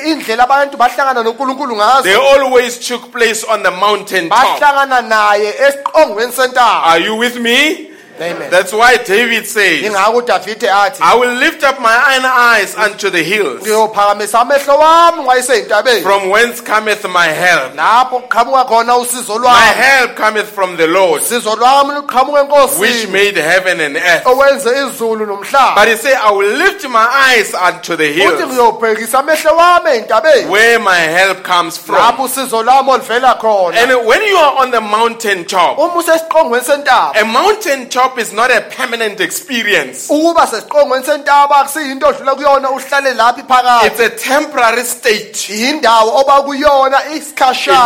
indlela abantu bahlangana noNkulunkulu ngazo they always took place on the mountain top. bahlangana naye esiqongweni sentaba Are you with me? Amen. That's why David says, ingako uDavide athi I will lift up my own eyes unto the hills, ngiyophakamisa amehlo wami ngayiseyintabeni from whence cometh my help. lapho kuqhamuka khona usizo My lwami help cometh from the Lord, usizo lwami luqhamuka which enkosini made heaven and earth. owenze izulu nomhlaba. But he said, I will lift my eyes unto the uthi hills, ngiyobhekisa amehlo wami eyintabeni where my help comes from. lapho usizo lwami oluvela khona. And when you are on the mountain top, uma usesiqongweni sentaba a mountain top is not a permanent experience. ukuba sesiqongweni sentaba akusiyinto odlula kuyona uhlale lapha It's a temporary state. yindawo oba kuyona It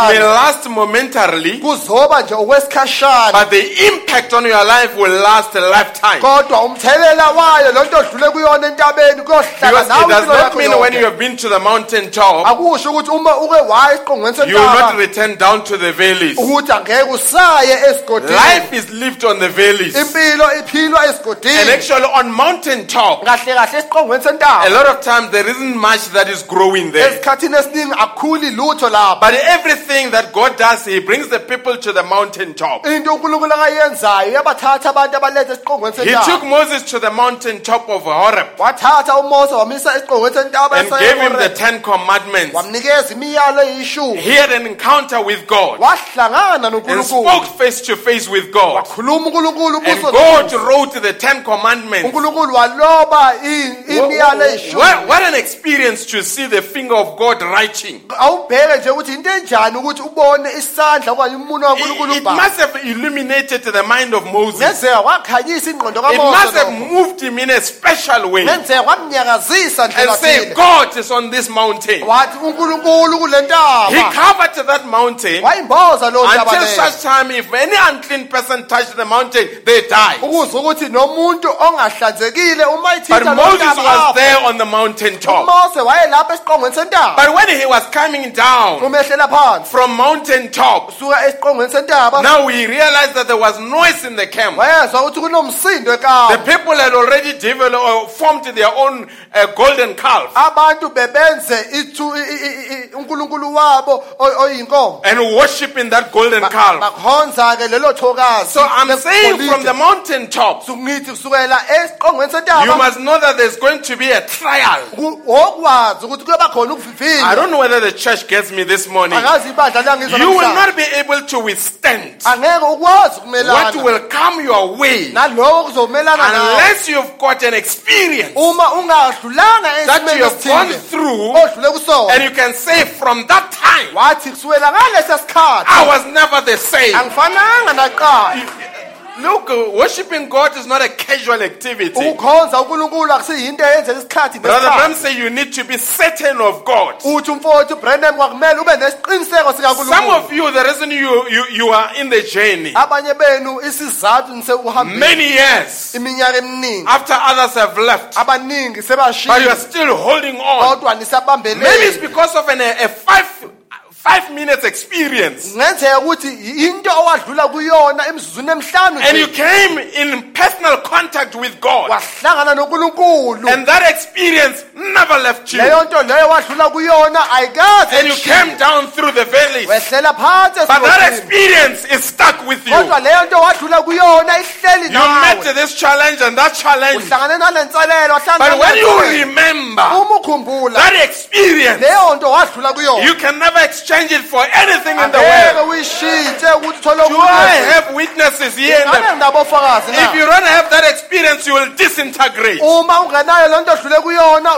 may last momentarily, kuzoba nje okwesikhashana but the impact on your life will last a lifetime. kodwa umthelela wayo lonto odlule kuyona entabeni kuyohlala Because nawe it does not mean when you have been to the mountain top, akusho ukuthi uma uke waya esiqongweni you will not return down to the valleys. ukuthi angeke usaye esigodini Life is lived on the valleys. Impilo iphilwa And esigodini actually, on mountain top, kahle kahle esiqongweni a sentaba lot of times there isn't much that is growing there. esikhathini esiningi akukhuli lutho lapha But everything that God does, He brings the people to the mountain top. into unkulunkulu akayenzayo yabathatha abantu esiqongweni He took sentaba Moses to the mountain top of Horeb. Wathatha umose wamisa esiqongweni sentaba and gave him the Ten Commandments. wamnikeza imiyalo eyishumi. He had an encounter with God. Wahlangana and nonkulunkulu. spoke face to face with God. wakhuluma unkulunkulu And ubuso God wrote the Ten Commandments. unkulunkulu waloba i- imiyalo eyishumi What, what an experience to see the finger of God writing. awubheke nje ukuthi into enjani ukuthi ubone isandla okanye umuno kankulunkulu It, it must have illuminated the mind of Moses. ngenzeka kwakhanyisa ingqondo It must have moved him in a special way and say, God is on this mountain. wathi unkulunkulu kule He covered that mountain wayimboza lowo ntaba until such time if any unclean person touched the mountain, they die. ukuze ukuthi nomuntu ongahlanzekile uma But Moses was there on the mountain top. umose wayelapha esiqongweni sentaba But when he was coming down phansi from mountain top, suka esiqongweni sentaba now we realized that there was noise in the camp. wayezwa ukuthi kunomsindo The ekapa people had already developed or formed their own uh, golden calf abantu bebenze ithu i- i- i- i- unkulunkulu wabo oy- oyinkomo and worshiping that golden calf. bakhonza ke lelo thokazi So I'm saying from the mountain top, ngithi kusukela esiqongweni you must know that there's going to be a trial. ku- okwazi ukuthi kuyoba khona I don't know whether the church gets me this morning. angazi ibandla langizwa You will not be able to withstand what will come your way. Naloko kuzomelana nawe. Unless you've got an experience that you have gone through and you can say from that time wathi kusukela ngalesa I was never the same. Look, worshiping God is not a casual activity. ukukhonza unkulunkulu akusiyinto eyenzela isikhathi Brother Bram say you need to be certain of God. uthi umfowethu ubrandon kwakumele ube nesiqiniseko Some of you, the reason you, you, you are in the journey. Abanye benu isizathu nisekuhambeni many years. Iminyaka eminingi. After others have left, abaningi but you are still holding on. kodwa Maybe it's because of an, a five, five minutes experience. kungenzeka ukuthi into owadlula kuyona emizuzwini emihlanu And you nje came in personal contact with God. wahlangana nonkulunkulu And that experience never left you. leyo nto leyo wadlula kuyona ayikaze And you came down through the valleys. wehlela phansi But that esigodini. experience is stuck with you. kodwa leyo nto wadlula kuyona ihleli You met nawe this challenge and that challenge. uhlangane nale nselelo wahlangana But when nale you nselelo. remember uma ukhumbula that experience, leyo nto wadlula kuyona you can never exchange it for anything in the world. uyishintshe ukuthi uthole Do I have witnesses here? If you don't have that experience, you will disintegrate. uma ungenayo loo nto odlule kuyona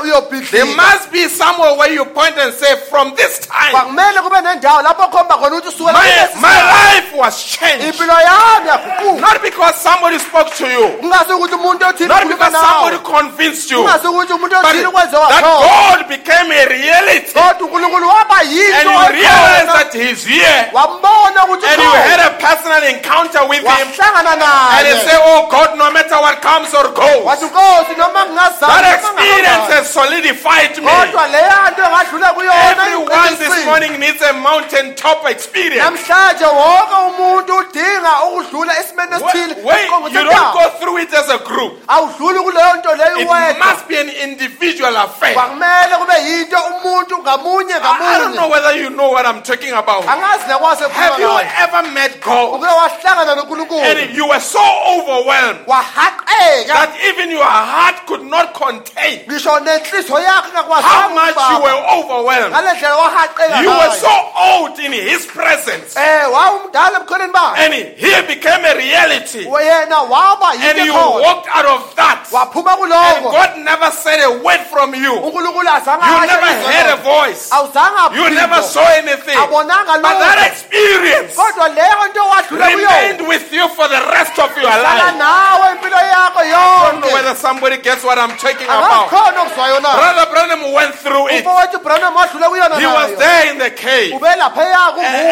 There must be somewhere where you point and say, from this time, kwakumele kube nendawo lapho khomba khona ukuthi usukela my, my life was changed. impilo yami yaguquka Not because somebody spoke to you, kungasi ukuthi umuntu othile not because somebody convinced you, kungasi ukuthi umuntu but that God became a reality. kodwa unkulunkulu waba And you realize wakhona. that He's here. And you had a personal encounter with Him. And you say, Oh God, no matter what comes or goes, nkosi noma ngingazama that experience has solidified me. kodwa leya nto engadlula kuyona Everyone this morning needs a mountaintop experience. namhlanje wonke umuntu udinga ukudlula esimeni esithile Wait, you don't go through it as a group. awudluli kuleyo nto leyo It must be an individual affair. kwakumele kube yinto umuntu ngamunye I I don't know whether you know what I'm talking about. Have you ever met God? Uke wahlangana nonkulunkulu and you were so overwhelmed wahaqeka that even your heart could not contain ngisho nenhliziyo yakho how much you were overwhelmed? ngale ndlela wahaqeka You were so old in His presence. Eh wawumdala emkhoneni bakhe and He became a reality. And you walked out of that. And God never said a word from you. You never heard a voice. You never saw anything. But that experience kodwa leyo nto wadlula remained with you for the rest of your life. nawe impilo yakho I don't know whether somebody gets what I'm talking about. angakhona okuzwayo na Brother Branham went through it. umfowethu branham wadlula kuyona He was there in the cave. And,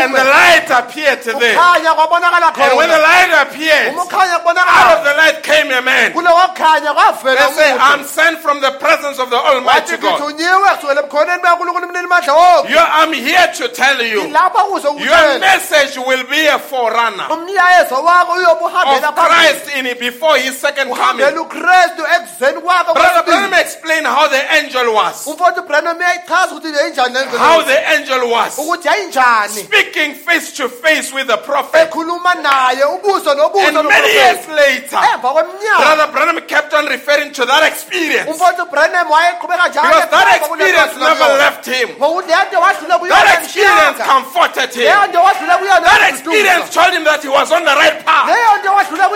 and the light appeared ukhanya kwabonakala And when the light appeared, out of the light came a man. They say, I'm sent from the presence of the Almighty God. ngithunyiwe kusukela emkhoneni bekankulunkulu umnini mandla wonke You, I'm here to tell you, your message will be a forerunner umlayezo wakho uyobe uhambela of Christ in it before his second coming. uhambela ukristu ekuzeni Brother. Branham explained how the angel was. umfowethu branham uyayichaza ukuthi yayinjani le ndlela How the angel was. Speaking face to face with the prophet. ekhuluma naye ubuso nobuso And many years later, Brother Branham kept on referring to that experience. umfowethu branham wayeqhubeka njalo Because that experience never left him. ngokuthi leyo nto wadlula kuyona That experience comforted him. leyo nto wadlula kuyona That experience told him that he was on the right path. leyo nto wadlula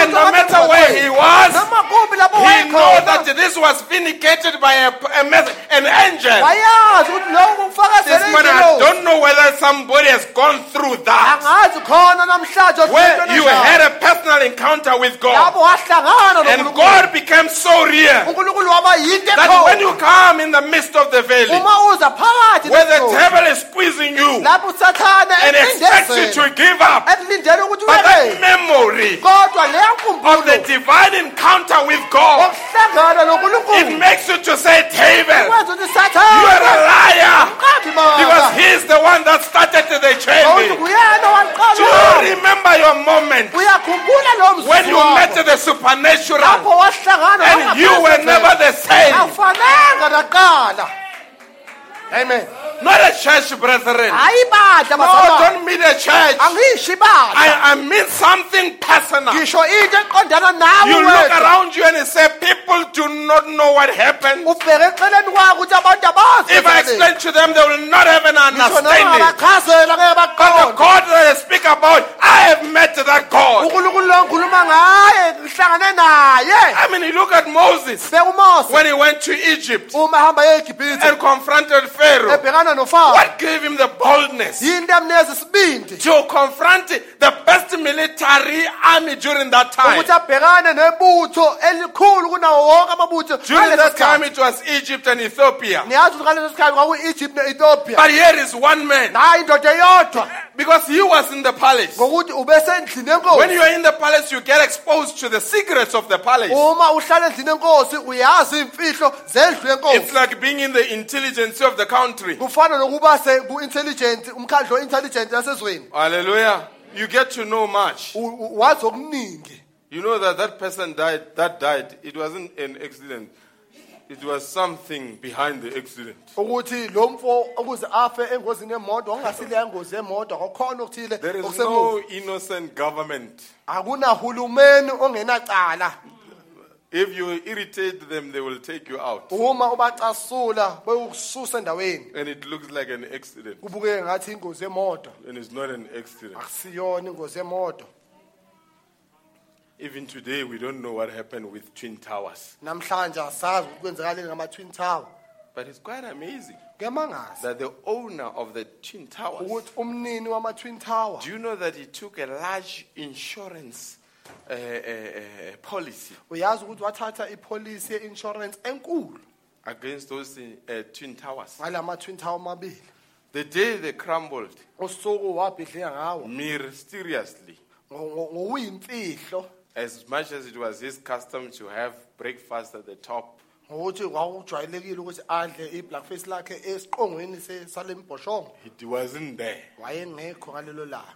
And no matter where he was, he knew that this was vindicated by a, a mess- an angel. wayazi ukuthi lowo This morning, I don't know whether somebody has gone through that. angazi khona namhlanje odlule Where you had a personal encounter with God. And God became so real unkulunkulu waba yinto that when you come in the midst of the valley, uma uza phakathi where the devil is squeezing you and expects you to give up, but that memory of the divine encounter with God, it makes you to say, David, you are a liar. Because maka he's the one that started the kuyena Do you remember your moment? When you met the supernatural and you were never the same? Amen Not a church, brethren. No, don't mean a church. I, I mean something personal. ngisho into eqondana nawe You look around you and you say, people do not know what happened. ubheke eceleni kwakho ukuthi abantu abazi If I explain to them, they will not have an understanding. But the God that I speak about, I have met that God. unkulunkulu lo ngikhuluma ngaye ngihlangane naye I mean, you look at Moses when he went to Egypt uma ehamba ye egibhithe and confronted Pharaoh. What gave him the boldness yinto emnikeza isibindi to confront the best military army during that time? ukuthi abhekane nebutho elikhulu kunawo wonke amabutho During that time, it was Egypt and Ethiopia. niyazi ukuthi ngaleso sikhathi kwakuyi-egypt ne-ethiopia But here is one man nayi indoda eyodwa because he was in the palace. When you are in the palace, you get exposed to the secrets of the palace. uma uhlala endlini enkosi uyazi iy'mfihlo zendlu It's like being in the intelligence of the country. kufana nokuba ku-intelligent umkhandlu o-intelligent yasezweni Hallelujah. You get to know much. U- u- wazi okuningi You know that that person died, that died, it wasn't an accident. It was something behind the accident. ukuthi lo mfo ukuze afe engozini yemoto kwakungasileya ngozi yemoto kwakukhona okuthile There is okusemuva no innocent government. akunahulumeni ongenacala If you irritate them, they will take you out. uma ubacasula beyokususa endaweni And it looks like an accident. kubukeke ngathi ingozi yemoto And it's not an accident. akusiyona ingozi yemoto Even today, we don't know what happened with Twin Towers. namhlanje asazi ukuthi kwenzakaleni ngama-twin tower But it's quite amazing kuyamangaza that the owner of the Twin Towers, ukuthi umnini wama-twin tower do you know that he took a large insurance uh, uh, uh, policy uyazi ukuthi wathatha ipholisi ye-insurance enkulu against those uh, Twin Towers? ngala ma-twin tower amabili. The day they crumbled, usuku wabhidlika ngawo. mysteriously, ngo- ngo- ngokuyimfihlo as much as it was his custom to have breakfast at the top, ngokuthi kwakujwayelekile ukuthi adle iblackface lakhe esiqongweni se- sale mbhoshongo it wasn't there. wayengekho ngalelo langa.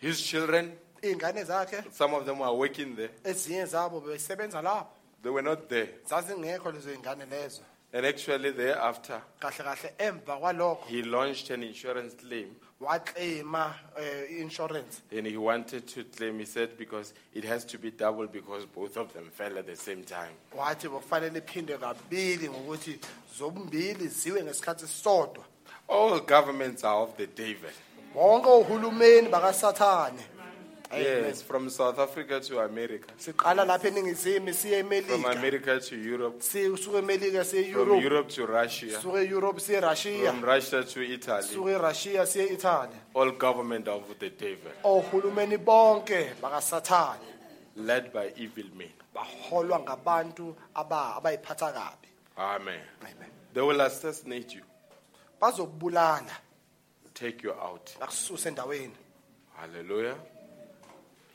His children, iy'ngane zakhe. Some of them were working there, ezinye zabo besebenza lapho. They were not there. zazingekho lezo y'ngane lezo. And actually, thereafter, kahle kahle emva kwalokho he launched an insurance claim. wakleyima um i-insurance and he wanted to claim, he said, because it has to be double because both of them fell at the same time. wathi bekufanele iphinde kabili ngokuthi zombili ziwe ngesikhathi sisodwa All governments are of the devil. bonke ohulumeni bakasathane Yes, from South Africa to America, siqala lapha eningizimu siye from emelika America to Europe, sisuke emelika siye from europe. Europe to Russia, suke europe siye russia. From Russia to Italy, suke siye italy. All government of the devil, ohulumeni bonke bakasathane. Led by evil men. baholwa ngabantu aba- abayiphatha kabi. Amen. Amen. They will assassinate you, bazokubulala. Take you out. bakususe endaweni. Hallelujah.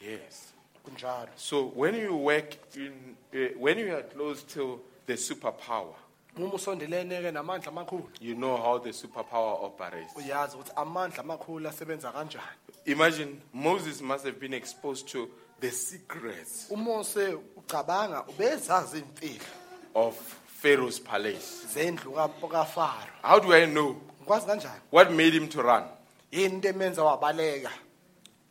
Yes. kunjalo So when you work in, uh, when you are close to the superpower, uma usondelene-ke namandla amakhulu you know how the superpower operates. uyazi ukuthi amandla amakhulu asebenza kanjani Imagine Moses must have been exposed to the secrets umose ucabanga ubezazi iy'mfihlo of Pharaoh's palace. zendlu ka- kafaro How do I know? ngikwazi kanjani What made him to run? yini into emenza wabaleka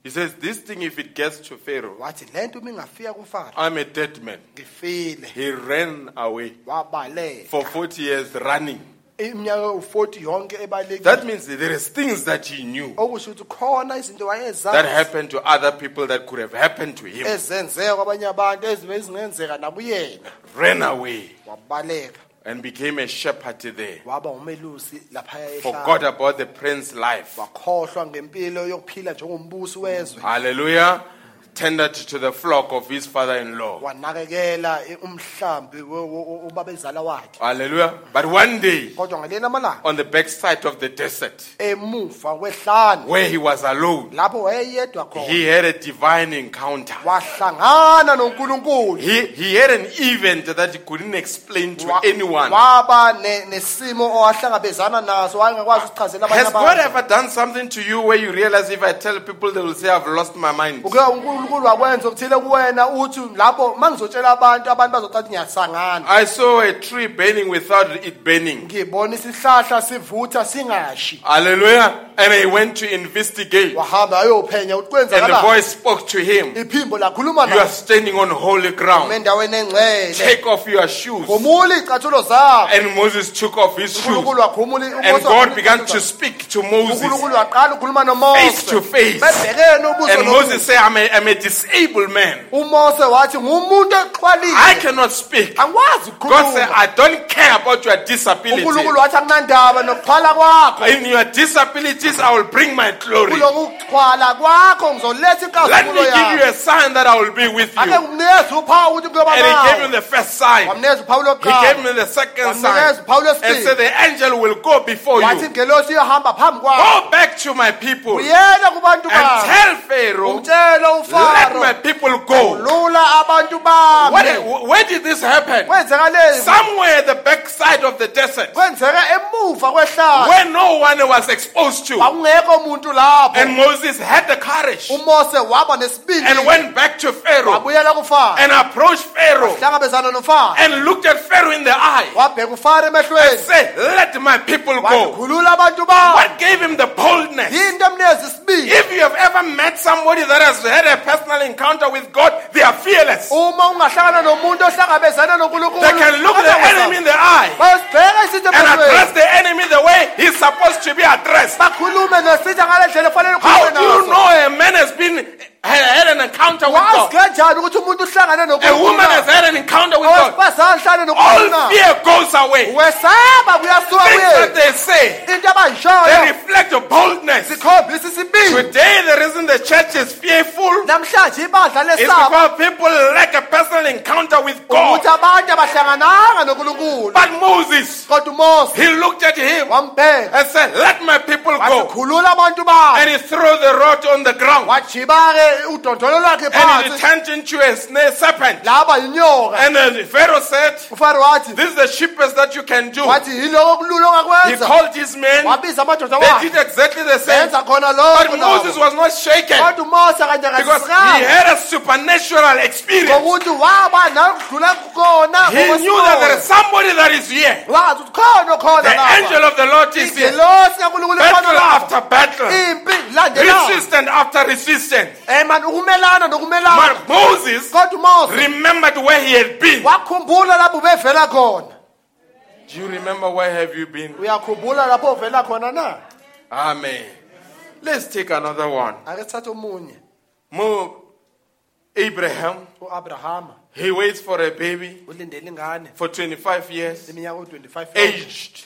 He says, This thing, if it gets to Pharaoh, wathi le nto uma ingafika kufaro. I'm a dead man. ngifile. He ran away. Wabaleka. For 40 years running. iminyaka u-40 yonke ebalekile. That means there is things that he knew. Okusho ukuthi khona izinto that wayezazi happened to other people that could have happened to him. ezenzeka kwabanye abantu ezibe zingenzeka nabuyena Ran away. Wabaleka and became a shepherd there. waba umelusi laphaya Forgot ehlane about the prince's life. wakhohlwa ngempilo yokuphila njengombusi wezwe Hallelujah. Tended to the flock of his father in law. wanakekela eh, umhlambi wo- wo- ubabezala wakhe Hallelujah. But one day, kodwa ngalena amalanga on the backside of the desert, emuva kwehlane where he was alone, lapho wayeyedwa khona he had a divine encounter. wahlangana nonkulunkulu He, he had an event that he couldn't explain to Wa- anyone. waba ne- nesimo owahlangabezana naso wayengakwazi ukuchazela abanye Has God abantu ever done something to you where you realize if I tell people, they will say, I've lost my mind? uke unkulunkulu wakwenza okuthile kuwena uthi lapho ma ngizotshela abantu abantu bazocathi ngiyasangana I saw a tree burning without it burning. ngibona isihlahla sivutha singashi Hallelujah. And he went to investigate. wahamba ayophenya ukuthi And the kwenzakala voice spoke to him. iphimbo lakhuluma You are naye standing on holy ground. endaweni engcwele Take off your shoes. iy'cathulo zakho And Moses took off his shoes. unkulunkulu wakhumula And God began to speak to Moses unkulunkulu waqala ukhuluma face to face. bebhekene ubuso And nobuso. Moses said, I'm a, I'm a disabled man. umose wathi ngumuntu I cannot speak. God said, I don't care about your disability. unkulunkulu wathi akunandaba nokuxhwala kwakho In your disabilities, I will bring my glory. kuloku kwakho ngizoletha Let me give you a sign that I will be with you. ngikunikeza uphawu ukuthi kuyoba And he gave him the first sign. He gave me the second sign. And said, The angel will go before you. iyohamba phambi kwakho Go back to my people and uyele kubantu bami tell Pharaoh, let my people go. Where, where did this happen? Somewhere the backside of the desert. Where no one was exposed to. kwakungekho muntu lapho. And Moses had the courage. Umose waba nesibindi. And went back to Pharaoh. And approached Pharaoh. And looked at Pharaoh in the eye. And said, Let my people go. What gave him the boldness? yinto emnikeza isibindi If you have ever met somebody that has had a personal encounter with God, they are fearless. uma ungahlangana nomuntu ohlangabezana nonkulunkulu They can look the enemy in the eye and address the enemy the way he's supposed to be addressed. bakhulume nesitha ngale ndlela efanele How do you know a man has been had had an encounter with God? kanjani ukuthi umuntu uhlangane A woman has had an encounter with God. All fear goes away. wesaba kuyasuka Things that kuye they say, into they reflect boldness. zikhombisa isibindi Today, the reason the church is fearful namhlanje ibandla is lesaba because people lack a personal encounter with God. abantu abahlangananga nonkulunkulu But Moses, kodwa umose he looked at him wambheka and said, Let my people go. abantu And he threw the rod on the ground. wajiba-ke udondolo lwakhe And it turned into a snake serpent. laba yinyoka And then Pharaoh said, This is the cheapest that you can do. wathi yiloko kulula He called his men. They did exactly the same. But Moses was not shaken kodwa umose kanje because he had a supernatural experience. ngokuthi waba nakudlula kukona He knew that there is somebody that is here. wazi ukuthi khona khona The angel of the Lord is here. ingelosi kankulunkulu khona Battle after battle. Resistance after resistance. Eh, man ukumelana nokumelana But Moses kodwa umose remembered where he had been. wakhumbula lapho ubevela khona. Do you remember where have you been? uyakhumbula lapho uvela khona na? Amen. Let's take another one. ake sithathe omunye. Mo Abraham, uabrahama he waits for a baby ulindele ingane for 25 years, iminyaka u-25 aged,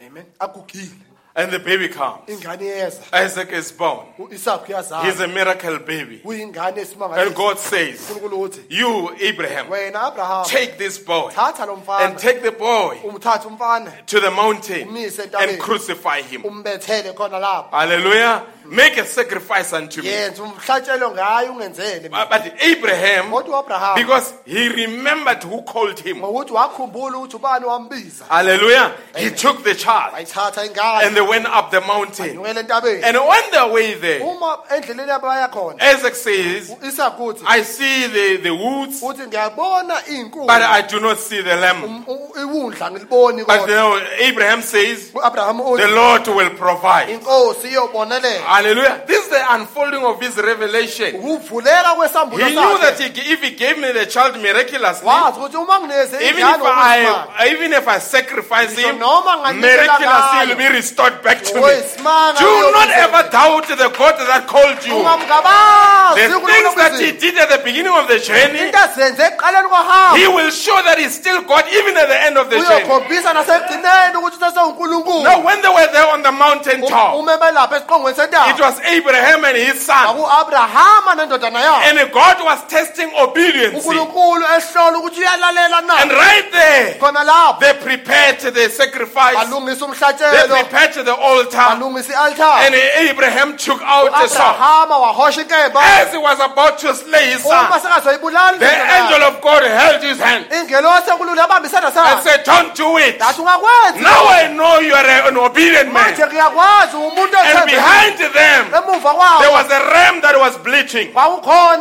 amen. Agugile and the baby comes. ingane Isaac is born. u-isaka He's uyazala a miracle baby. And God says, unkulunkulu uthi You, Abraham, wena abrahama take this boy thatha lo and mfana take the boy umthathe umfana to the mountain and crucify him. umbethele khona lapha Hallelujah. Make a sacrifice unto me. yenza umhlatshelo ngayo ungenzele mina. But Abraham, kodwa because he remembered who called him. ngokuthi wakhumbula ukuthi ubani wambiza Hallelujah. He took the child and ingane they went up the mountain. entabeni And on their way there, uma endleleni abaya khona Isaac says, uthi I see the, the woods, uthi ngiyabona iy'nkuni but I do not see the lamb. Um, u- iwundla ngiliboni But kodwa you know, Abraham says, the uthi Lord will provide. inkosi iyobonelela Hallelujah. This is the unfolding of his revelation. ukuvuleka He knew that he, if he gave me the child miraculously, wazi ukuthi uma ngineze even ingane if I even if I sacrifice him, miraculously he'll be restored back to me. Do not ever doubt the God that called you. The things that he did at the beginning of the journey, into azenze ekuqaleni kwahamba he will show that he's still God even at the end of the journey. uyokhombisa nasekugcineni ukuthi usesewunkulunkulu Now, when they were there on the mountain top, ume belapha esiqongweni it was Abraham and his son. aku-abrahama nendodana yakhe. And God was testing obedience. unkulunkulu ehlola ukuthi uyalalela And na right there, khona lapho. they prepared the sacrifice, balungisa they umhlatshelo prepared the altar, balungisa and Abraham took out the sword. abrahama wahosha inkemba. As he was about to slay his uma son, sekazoyibulala the angel of God held his hand. Ingelosi enkulunkulu yabambisana and sakhe said, Don't do it. ungakwenzi Now I know you are an obedient manje man. ngiyakwazi umuntu And behind them, there was a ram that was bleaching. Who brought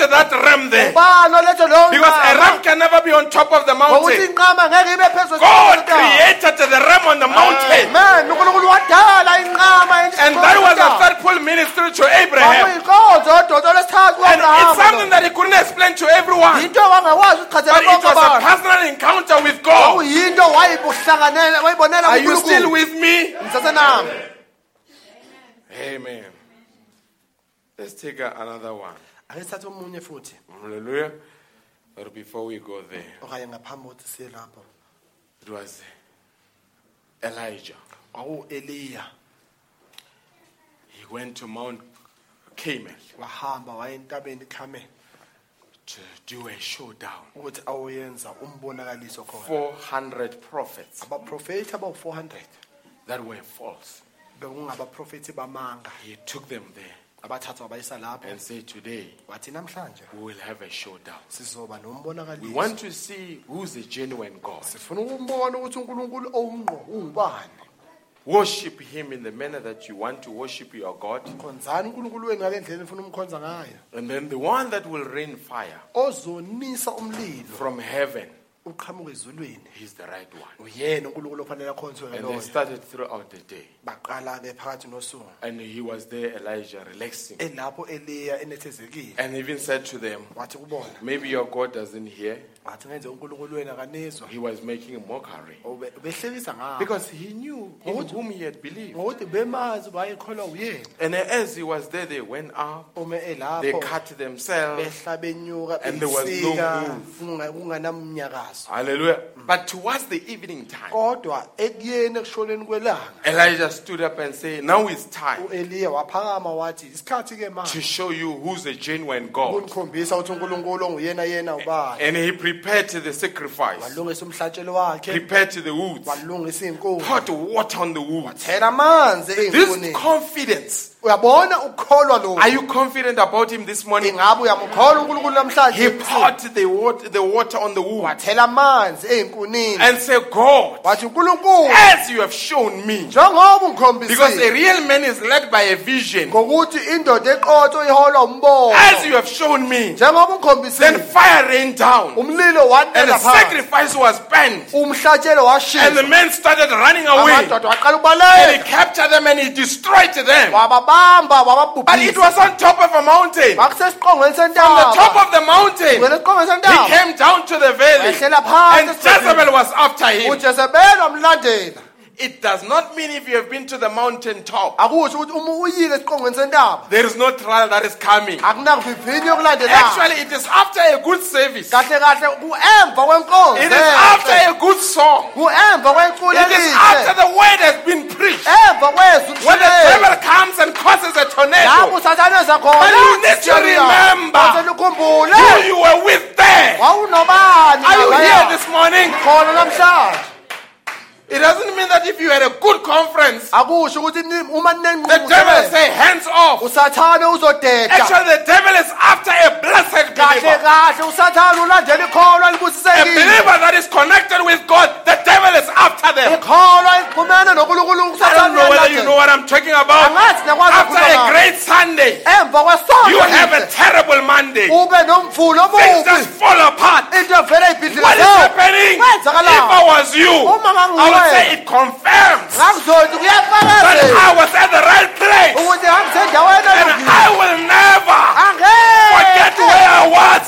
that ram there? ubani olethe lowo Because a ram can never be on top of the mountain. inqama ngeke ibe phezu God created the ram on the mountain. Amen. unkulunkulu wadala inqama And that was a third pull ministry to Abraham. kwakuyinkonzo odonto lesithathu And it's something that he couldn't explain to everyone. But it was a personal encounter with God. kwakuyinto wayibuhlanganela wayibonela Are you still with me? Amen. Let's take another one. ake sithathe omunye futhi Hallelujah. But before we go there, okanye ngaphambi kokuthi siye lapho it was Elijah. He went to Mount Carmel wahamba waya entabeni ikamel to do a showdown. ukuthi awoyenza umbonakaliso khona 400 prophets abaprofethi abawu-400 that were false. Bamanga He took them there abathathwa bayisa lapho and said, Today wathi namhlanje we will have a showdown. sizoba We nombonakaliso want to see who's the genuine God. sifuna ukumbona ukuthi unkulunkulu owungqo ungubani Worship Him in the manner that you want to worship your God. khonzani unkulunkulu wenu ngale ndlela efuna umkhonza ngayo And then the one that will rain fire ozonisa umlilo from heaven, uqhamuka ezulwini He's the right one. uyena unkulunkulu ofanele akhonzwe And they started throughout the day. baqala-ke phakathi nosuku And he was there, Elijah, relaxing. elapho eliya enethezekile And even said to them, wathi kubona Maybe your God doesn't hear. Wathi ngenze unkulunkulu wenu akanizwa He was making a mockery. Oh, Ube- ngabo Because he knew in whom he had believed. ngokuthi bemazi bayekholwa uyena And as he was there, they went up, ume they elapho cut themselves. behla benyuka And there was no beyisika move. kunga- Hallelujah. But towards the evening time, kodwa ekuyeni ekushoneni kwelanga Elijah stood up and said, Now it's time u-eliya waphakama wathi isikhathi ke to manje show you who's a genuine God. ukunikhombisa ukuthi unkulunkulu onguyena yena ubani And he prepared the sacrifice, walungisa umhlatshelo wakhe prepared the woods, walungisa iy'nkuni water on the woods. amanzi This ey'nkunini confidence. Are you confident about him this morning? ingabe uyamkholwa unkulunkulu He poured the water, the water on the wood wathela amanzi ey'nkunini. And said, God, as you have shown me, because a real man is led by a vision, ngokuthi indoda eqotho iholwa umbono. As you have shown me, then fire rained down. And the sacrifice was burnt. And the men started running away. And he captured them and he destroyed them. But it was on top of a mountain. From bakusesiqongweni the top of the mountain, wena esiqongweni he came down to the valley. And Jezebel was after him. ujezebeli wamlandela It does not mean if you have been to the mountain top, akusho ukuthi uma uyile esiqongweni sentaba there is no trial that is coming. akunakuvivinyo Actually, it is after a good service. kahle kahle ku-emva kwenkonzo It is after a good song. ku-emva It is after elihle the word has been preached. emva kwezwi When the devil comes and causes a lapho tornado, usathane eza But you need to remember ukhumbule who you were with there. wawunobani Are you here this morning? khona namhlanje It doesn't mean that if you had a good conference, akusho ukuthi uma the devil say hands off. usathane uzodeda Actually, the devil is after a blessed kahle believer. kahle usathane ulandela ikholwa A believer that is connected with God, the devil is after them. ikholwa elixhumene nonkulunkulu I don't know whether you know what I'm talking about. angathi nakwazi After a ukukhuluma great Sunday, emva you have a kwesonto terrible Monday. ube nomvulo Things omubi just fall apart. into What is happening? If I was you, I would say it confirms that I was at the right place. And I will never forget where I was.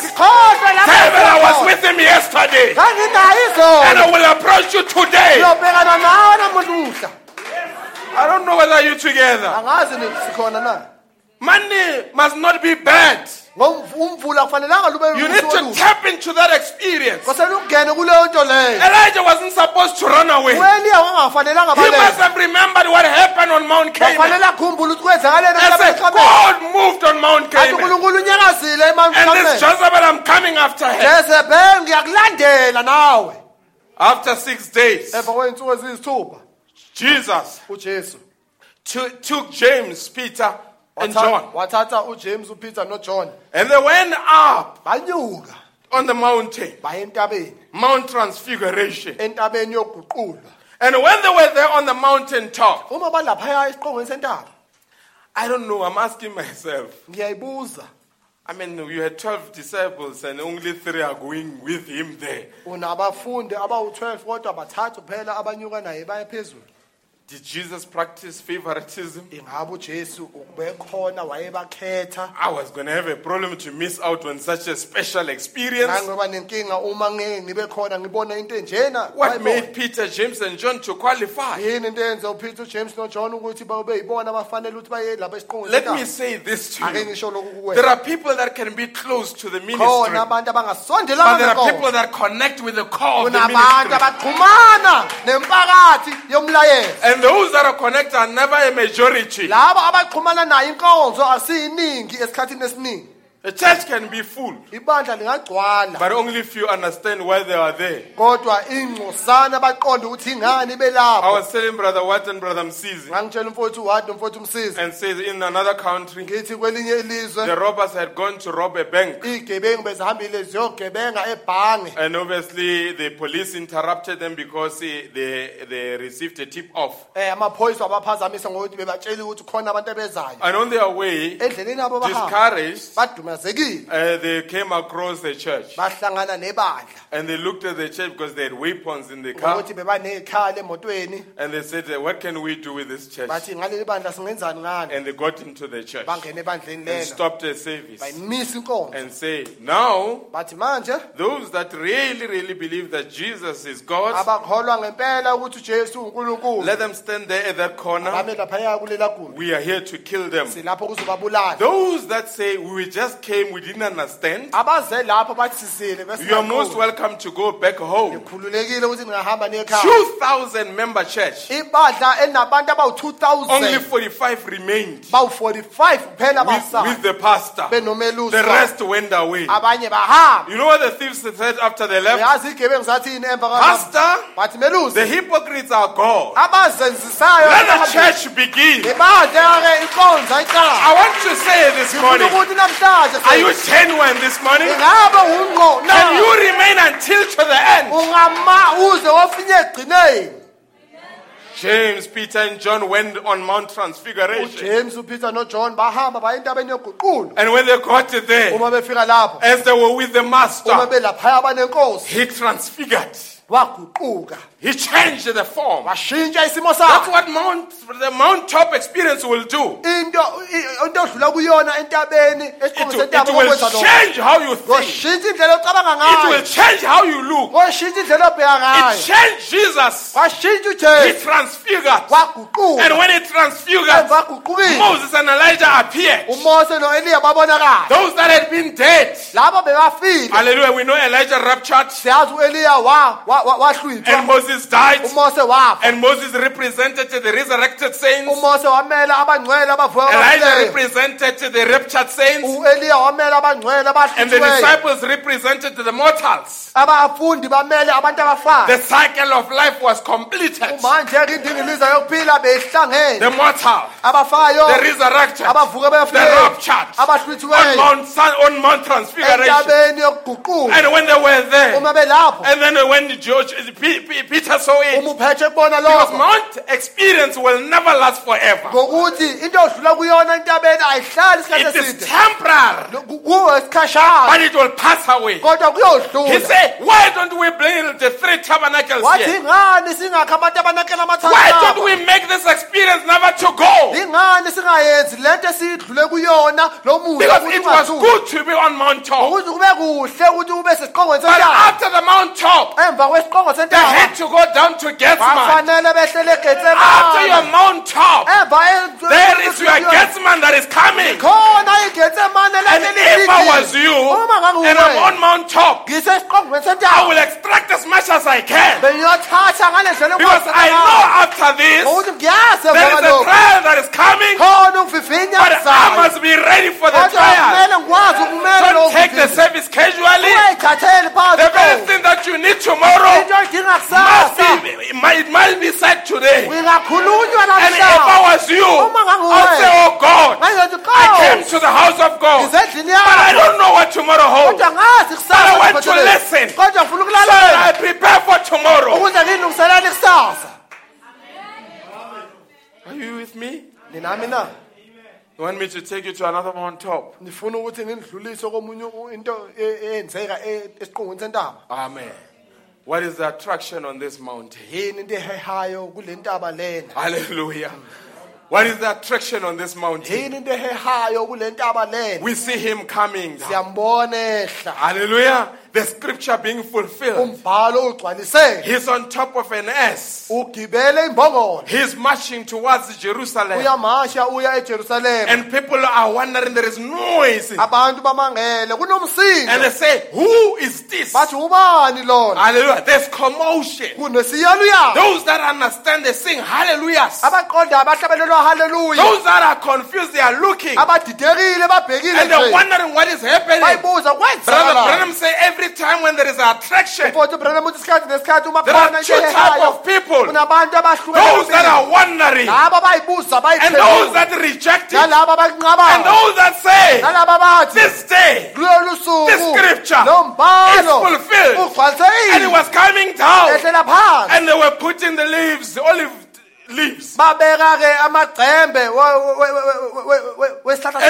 David, I was with him yesterday. And I will approach you today. ngiyobhekana nawe namuhla I don't know whether you're together. angazi ni- sikhona na Money must not be bad. Ngomv- umvula kufanelanga lube You need to tap into that experience. kwasele ungene kuleyo nto leyo Elijah wasn't supposed to run away. He must have remembered what happened on Mount Carmel. bafanele akhumbule ukuthi kwenzakaleni And said, emhlabeni God moved on Mount Carmel. And this Jezebel, I'm coming after her. jezebel ngiyakulandela nawe After six days, emva kwey'nsuku eziyisithupha Jesus took James, Peter, and John. wathatha ujames upeter nojohn. And they went up. Banyuka. On the mountain, baya entabeni. Mount Transfiguration. entabeni yoguqulwa And when they were there on the mountain top, uma balaphaya esiqongweni sentaba. I don't know, I'm asking myself. ngiyayibuza. I mean, you had 12 disciples and only three are going with him there. unabafundi abawu-12 kodwa bathathu phela abanyuka naye baya phezulu Did Jesus practice favoritism? ingabe ujesu ubekhona wayebakhetha I was going to have a problem to miss out on such a special experience. ngangoba nenkinga uma ngeke ngibe khona ngibona into enjena What made Peter, James, and John to qualify? yini into eyenza upeter ujames nojohn ukuthi babe yibona abafanele ukuthi baye lapha Let me say this to ake you. ngisho lokhu There kuwena are people that can be close to the ministry, khona but abantu there are people that connect with the core of the kunabantu ministry. abaxhumana nemphakathi yomlayezo And those that are connected are never a majority. A church can be full, ibandla lingagcwala. but only few understand why they are there. kodwa ingcosana baqonde ukuthi ingani I belapho was telling Brother Watt and Brother Msizi, ngangitshela umfowethu uwadi nomfowethu umsizi and says in another country, ngithi kwelinye ilizwe the robbers had gone to rob a bank. iy'gebengu bezihambile ziyogebenga ebhange. And obviously, the police interrupted them because eh, they, they received a tip off. um amaphoyisa wabaphazamisa ngokuthi bebatshela ukuthi khona abantu abezayo. And on their way, endleleni abo bahamba discouraged, uh, they came across the church. bahlangana nebandla. And they looked at the church because they had weapons in the car. ngokuthi bebaney'khala emotweni. And they said, What can we do with this church? bathi ngaleli bandla singenzani ngani And they got into the church. Ebandleni and lelo. stopped the service. Bayimisa inkonzo. And say, Now, bathi manje? those that really, really believe that Jesus is God, abakholwa ngempela ukuthi ujesu unkulunkulu. let them stand there at that corner. bame laphaya kulela gumbi. We are here to kill them. silapho kuzobabulala. Those that say we will just came, we didn't understand. abaze lapho bathi You are most welcome to go back home. khululekile ukuthi ningahamba nekhaya 2,000 member church. ibandla elinabantu abawu Only 2000 45 remained bawu-45 kuphela with, with basala the pastor. The rest went away. abanye bahamba You know what the thieves said after they left? uyazi igebengu zathini emva kwalapho? Pastor, bathi the hypocrites are gone. abazenzisayo Let the church begin. ibandla-ke inkonza iqala I want to say this ngifuna morning, ukuthi namhlanje are you genuine this morning? ungqo Can you remain until to the end? ungama uze ofinye egcineni James, Peter, and John went on Mount Transfiguration. Oh, nojohn bahamba baya entabeni yoguqulo And when they got there, uma befika lapho as they were with the uma master, abanenkosi he transfigured. waguquka He changed the form. washintsha isimo That's sakhe what Mount, the Mount Top experience will do. into into odlula kuyona entabeni It esiqongo will, it sentaba will kokwenza lokho change how you think. ngoshintsha indlela ocabanga It will ngayo change how you look. ngoshintsha indlela obheka It ngayo changed Jesus. washintsha He ujesu transfigured. And waguquka when he transfigured, emva guqukile Moses and Elijah appeared. umose noeliya babonakala Those that had been dead. labo bebafile Hallelujah. We know Elijah raptured siyazi u-eliya wa- wa- wa- and wahlwithwa Moses died. umose wafa And Moses represented the resurrected saints. umose wamela abangcwele abavuka Elijah represented the raptured saints. u-eliya wamela abangcwele And the disciples represented the mortals. abafundi bamele abantu The cycle of life was completed. manje-ke indingiliza yokuphila beyihlangene The mortal, abafayo the resurrected, abavuka the raptured on Mount, on Mount Transfiguration. And when they were there, uma belapho and then when George, P- Saw it, kubona because lokho Mount experience will never last forever. ngokuthi into odlula kuyona entabeni ayihlali isikhathi It is eside temporary, kuwe isikhashana but it will pass away. kodwa He kuyodlula said, Why don't we bring the three tabernacles wathi here? ingani singakhi amatabanakela Why don't we make this experience never to go? ingani singayenzi lento esiyidlule kuyona lo Because it was good to be on Mount Top. kube kuhle ukuthi ube sesiqongweni But sentaba after the Mount Top, emva kwesiqongo they sentaba had to go down to Gethsemane. After your egetsemane Mount Top, emva e- there is your Gethsemane. That is coming. And if I was you, and I'm on Mount Top, I will extract as much as I can. bengiyothatha ngale ndlela Because I know after this, there is a trial that is coming, but I must be ready for the trial. kumele ngikwazi ukumela Don't take the service casually. The very thing that you need tomorrow into oyidinga must kusasa be, it might, it might be said today. And if I namhlanje was you, Uma nganguwe. I'll say, Oh God, I oh. came to the house of God, but I yakho don't know what tomorrow holds. kodwa ngazi But I want to listen. kodwa ngifuna So that I prepare for tomorrow. ukuze ngilungiselele kusasa Are you with me? ninami na You want me to take you to another Mount Top? ngifuna ukuthi ngindlulise komunye u- into e- eyenzeka e- esiqongweni sentaba Amen. What is the attraction on this mountain? yini into ehehayo kule ntaba lena Hallelujah. What is the attraction on this mountain? yini into ehehayo kule ntaba lena We see him coming. down. siyambona ehla Hallelujah. The scripture being fulfilled. umbhalo ugcwaliseke He's on top of an S. ugibele imbongolo He's marching towards Jerusalem. uyamasha uya ejerusalema And people are wondering, there is noise. abantu bamangele And they say, Who is this? bathi ubani lona Hallelujah. There's commotion. Those that understand, they sing hallelujahs. abaqonda abahlabelelwa haleluya Those that are confused, they are looking. abadidekile babhekile And they're wondering what is happening. bayibuza Brother Branham say every time when there is attraction, mfowethu Branham uthi isikhathi nesikhathi uma there are two into type ehehayo of people. Those that are wondering, and those that reject it, and those that say, this day, this scripture is fulfilled. and it was coming down, and they were putting the leaves, olive leaves, and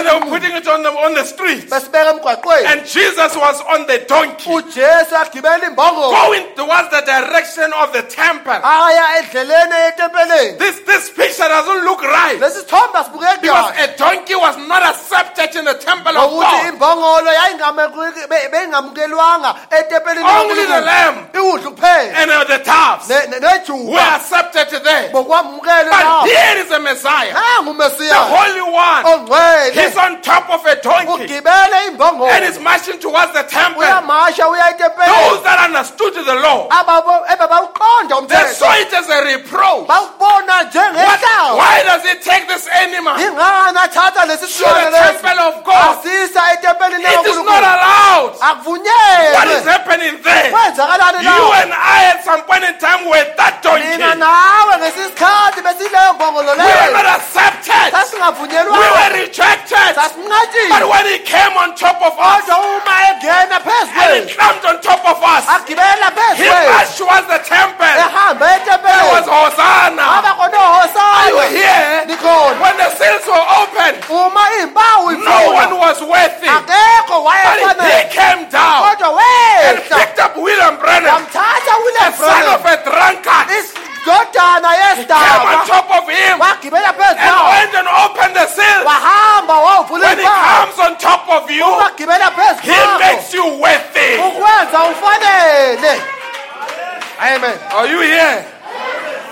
they were putting it on the on the streets. And Jesus was on the donkey, ujesu agibela imbongolo going towards the direction of the temple. aya endleleni etempeleni This this picture doesn't look right lesi sithombe asibukeki because a donkey was not accepted in the temple of God. imbongolo yayingamekweki- be- beyingamukelwanga etempelini Only the lamb and uh, the calves were accepted there. But here is a Messiah, nangu the umesiya Holy One. ongcwele. He's on top of a donkey. Ugibele imbongolo. And is marching towards the temple. uyamasha uya etempeleni Those that understood the law, ababo they saw it as a reproach. bawubona What, njengehlawu why does he take this animal? To ingani athatha lesi the silwane lesi? temple of God? asisa It is not likaNkulunkulu allowed. What is akuvunyelwe happening there? kwenzakalani You and I at some point in time were that donkey. nawe ngesisikhathi besileyo mbongolo We were not accepted. We were rejected. But when he came on top of us kodwa uma engena phezu and he climbed on top of us, he marched towards the temple. There was Hosanna. Are you here? When the seals were opened, no one was worthy. But he came down and picked up William Branham, the son of a drunkard, indodana came on top of him. wagibela phezu and kwawo went and opened the seals. wahamba wawuvula When he comes on top of you, ungagibela phezu he makes you worthy. ukwenza ufanele. Amen. Are you here?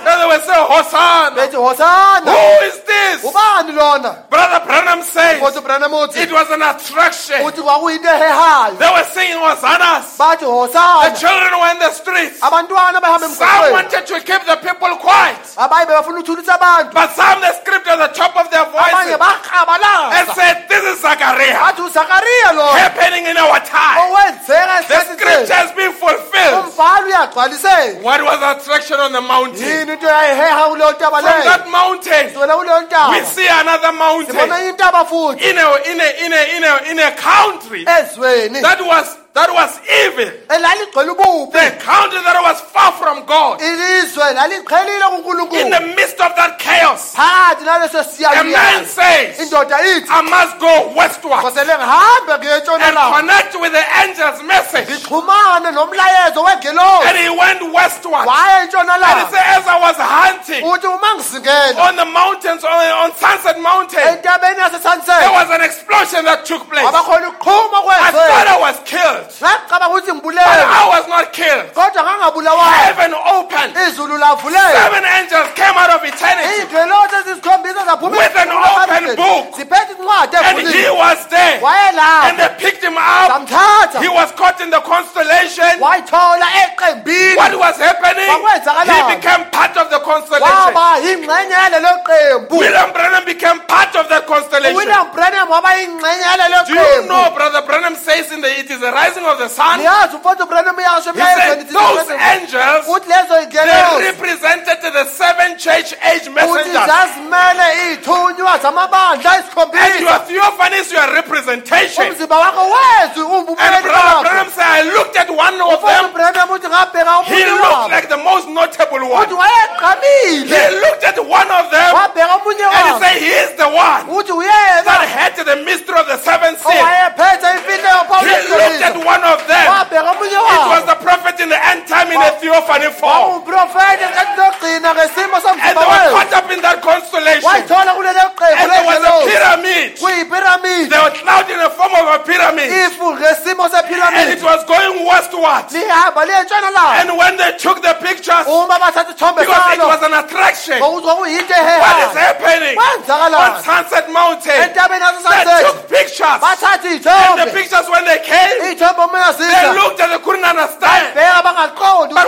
Then they will say, Hosanna. bethi hosana Who is this? ubani lona Brother Branham says kodwa ubranham uthi it was an attraction. uthi kwakuyinto ehehayo They were singing Hosannas. bathi The children were in the streets. abantwana bahamba Some emgwaqweni wanted to keep the people quiet. abanye bebafuna ukuthulisa abantu But some they screamed at the top of their abanye voices and said, This is Zachariah bathi uzakariya lona happening in our time. owenzeka The scripture has been fulfilled. umbhalo uyagcwaliseka What was the attraction on the mountain? yini into yayiheha kuleyo ntaba From that mountain, we see another mountain. Sibona intaba futhi in a, in a, in a, in a, in a country that was, that was evil. elaligcwele ububi The country that was far from God. ilizwe laliqhelile In kunkulunkulu the midst of that chaos, phakathi a man says, indoda ithi I must go westward kosele ngihambe and connect with the angel's message. ngixhumane nomlayezo wengelosi And he went westward. waya And he entshonalanga said, as I was hunting uthi uma ngizingela on the mountains, on, on Sunset Mountain, entabeni there yasesunset was an explosion that took place. ukuqhuma I thought I was killed, ukuthi but ngibulewe I was not killed. kodwa ngangabulawayo Heaven opened. izulu lavuleka Seven angels came out of eternity. iy'ngelosi ezisikhombisa zaphuma With an open book. ziphethe incwadi And he evuliwe was there. And wayelapho they picked him up. He was caught in the constellation. wayithola eqembini What was happening? He became part of the constellation. waba yingxenye yalelo qembu William Branham became part of that constellation. william branham waba yingxenye yalelo Do you qembu know, Brother Branham says in the it is the rising of the sun? niyazi umfowethu branham yasho He said those angels they represented the seven church age messengers. And your theophany is your representation. And Brother Branham said, I looked at one of them. branham uthi ngabheka He looked like the most notable one. He looked at one of them and he said, He is the one that had the mystery of the seven seals. In a theophany form. And they were caught up in that constellation. wayithola kulelo qembu And there was a pyramid. kuyipiramidi There was cloud in the form of a pyramid. And it was going westward. lihamba liye entshonalanga And when they took the pictures, isithombe because it was an attraction, what is happening on Sunset Mountain? They took pictures. And the pictures, when they came, they looked and they couldn't understand.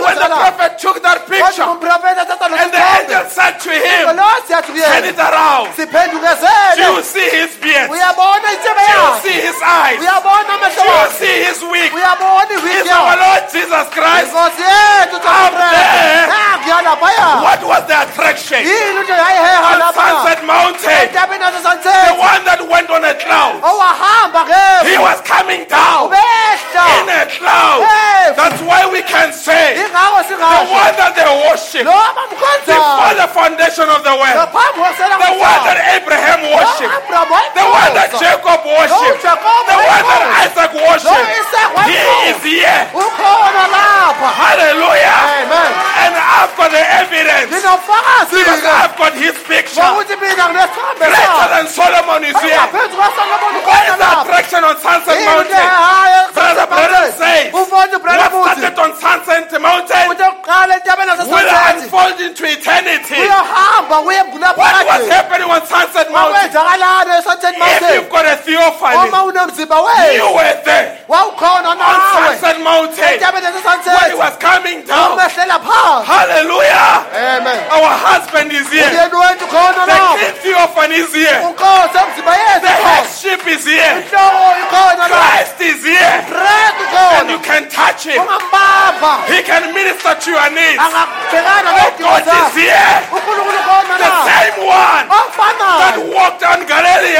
Bheka bangaqondi But when the prophet took that picture, and the angel said to him, Turn it around. Do you see his beard? Do you see his eyes? Do you see his wig? Is our Lord Jesus Christ. Up there. What was the attraction? yini into yayiheha On Sunset Mountain, the one that went on a cloud. He was coming down in a cloud. That's why we can say one that they worship. Before the foundation of the world, the one that Abraham worshipped, the one that Jacob worshipped, the one that Isaac worshipped. He is here. Hallelujah. amen. And I've got the evidence because I've got his picture. wokuthi mina nginesithambe Greater than Solomon is here. What is the attraction on Sunset Mountain? Brother Branham says, What was happening on Sunset Mountain? If you've got a theophany, you were there on Sunset Mountain when yasesunset was coming down. Hallelujah. amen Our husband is here. umyeni wethu khona The king theophany is here. The headship is here. inhloko ikhona lapho Christ is here. And you can touch him. He can minister to your needs. Oh, God is here. The same one that walked on Galilee.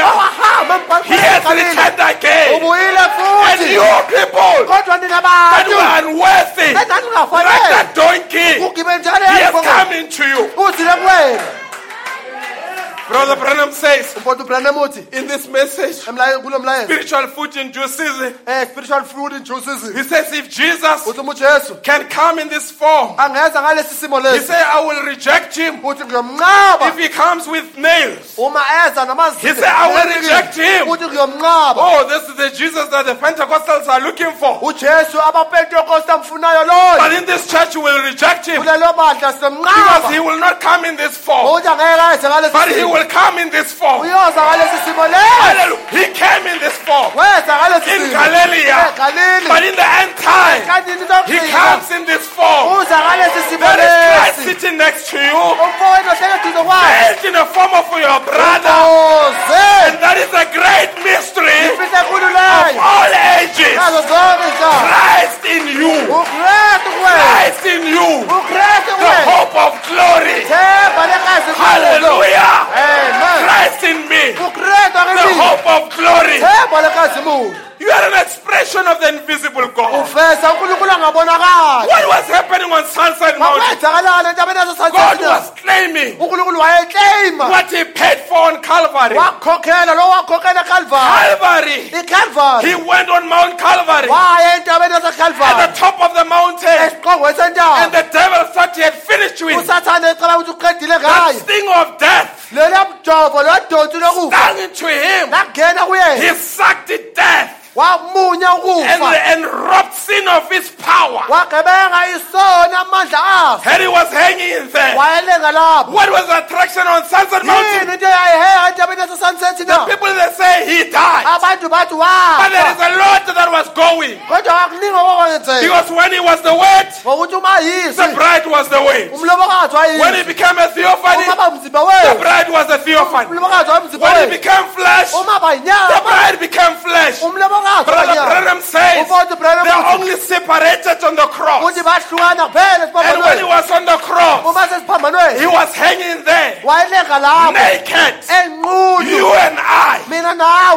He has returned again. And you people that were unworthy, like that donkey, he has come into you. Brother Branham says umpoti ubranham uthi in this message, emlaye- kulo mlayezo spiritual food in due eh spiritual fruit in juices he says if Jesus uthi uma ujesu can come in this form, he said, I will reject him. if he comes with nails. He said, I will reject him. Oh, this is the Jesus that the Pentecostals are looking for. Amfunayo loyo. But in this church, we will reject him. Kulelo bandla because he will not come in this form, uthi angeke ngalesi but he will come in this form. uyoza ngalesi simo Hallelujah. He came in this form. weza ngalesi In simo. Galilee. But in the end time, kanti he comes in this form. uza ngalesi simo There is Christ lesi sitting next to you, umfowenu ohlele duze veiled in the form of your brother. uze And that is a great mystery imfihlo enkulu of leyo all ages. nazo zonke izinhlanga Christ in you. ukristu kuwena Christ in you. ukristu The kuwena hope of glory. themba lekazi Hallelujah. amen Christ in me. ukristu The akemini hope of glory. You are an expression of the invisible God. uveza unkulunkulu angabonakali What was happening on Sunset Mountain? makwenzakalani entabeni God was claiming unkulunkulu wayekleyima what he paid for on Calvary. wakhokhela lo wakhokhela ekalvari Calvary. ikalvari He went on Mount Calvary waya entabeni at yasekalvari the top of the mountain. esiqongweni And sentaba the devil thought he had finished with usathane ukuthi uqedile that sting of death. Lela mjovo lodonsi lokufa Stung into him. langena kuyena He sucked it death and, and robbed sin of its power. wagebenga isona amandla aso And he was hanging there. What was the attraction on Sunset Mountain? yini into yayiheha entabeni yasesunset na People they say he died. But there is a lot that was going. kodwa kakuningi okwenzeka Because when he was the word, the bride was the umlobokazi When he became a theophany, the bride was a theophany. When he became flesh, the bride became flesh. Brother Branham says they Branham only separated on the cross. uthi bahlukana kuphela And when he was on the cross, he was hanging there, naked. You and I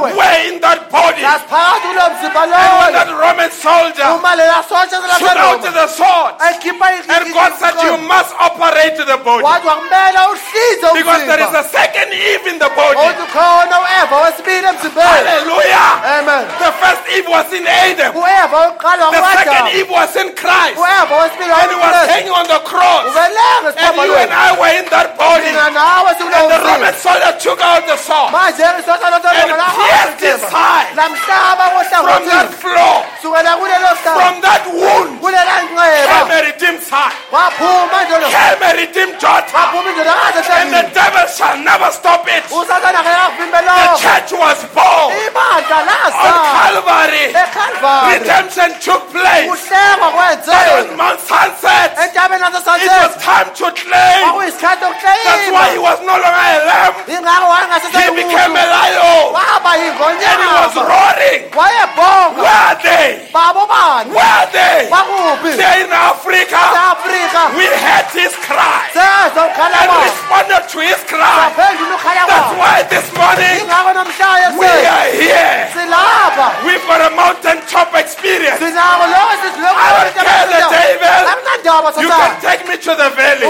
were in that body. And sasiphakathi kulo mzimba when that Roman soldier uma lela sotsha took out the sword, and God said, You must operate the body. wathi wakumele uhlize Because there is a second Eve in the body. uthi khona u-eva wesibili emzimbeni. Hallelujah. amen. The first Eve was in Adam. The second Eve was in Christ. And he was hanging on the cross. And you and I were in that body. And the Roman soldier took out the sword. And pierced his side. From that floor. sukela kulelo hlaba From that wound. Came a redeemed indolo came a redeemed daughter. And the devil shall never stop it. usathana ngeke akuvimbe The church was born on lasa Calvary. Redemption took place. kuhlengwa But kwenzeka on Mount Sunset, entabeni it was time to claim. kwakuyisikhathi That's why he was no longer a lamb. He became a lion. waba And he was roaring. wayebhonga Where are they? babo bani Where are they? bakuphi They're in Africa. We heard his cry sezwa ukukhala and responded to his cry. saphendula ukukhala That's why this morning namhlanje we are here. silapha We've got a mountaintop experience. I don't care the devil. You can take me to the valley,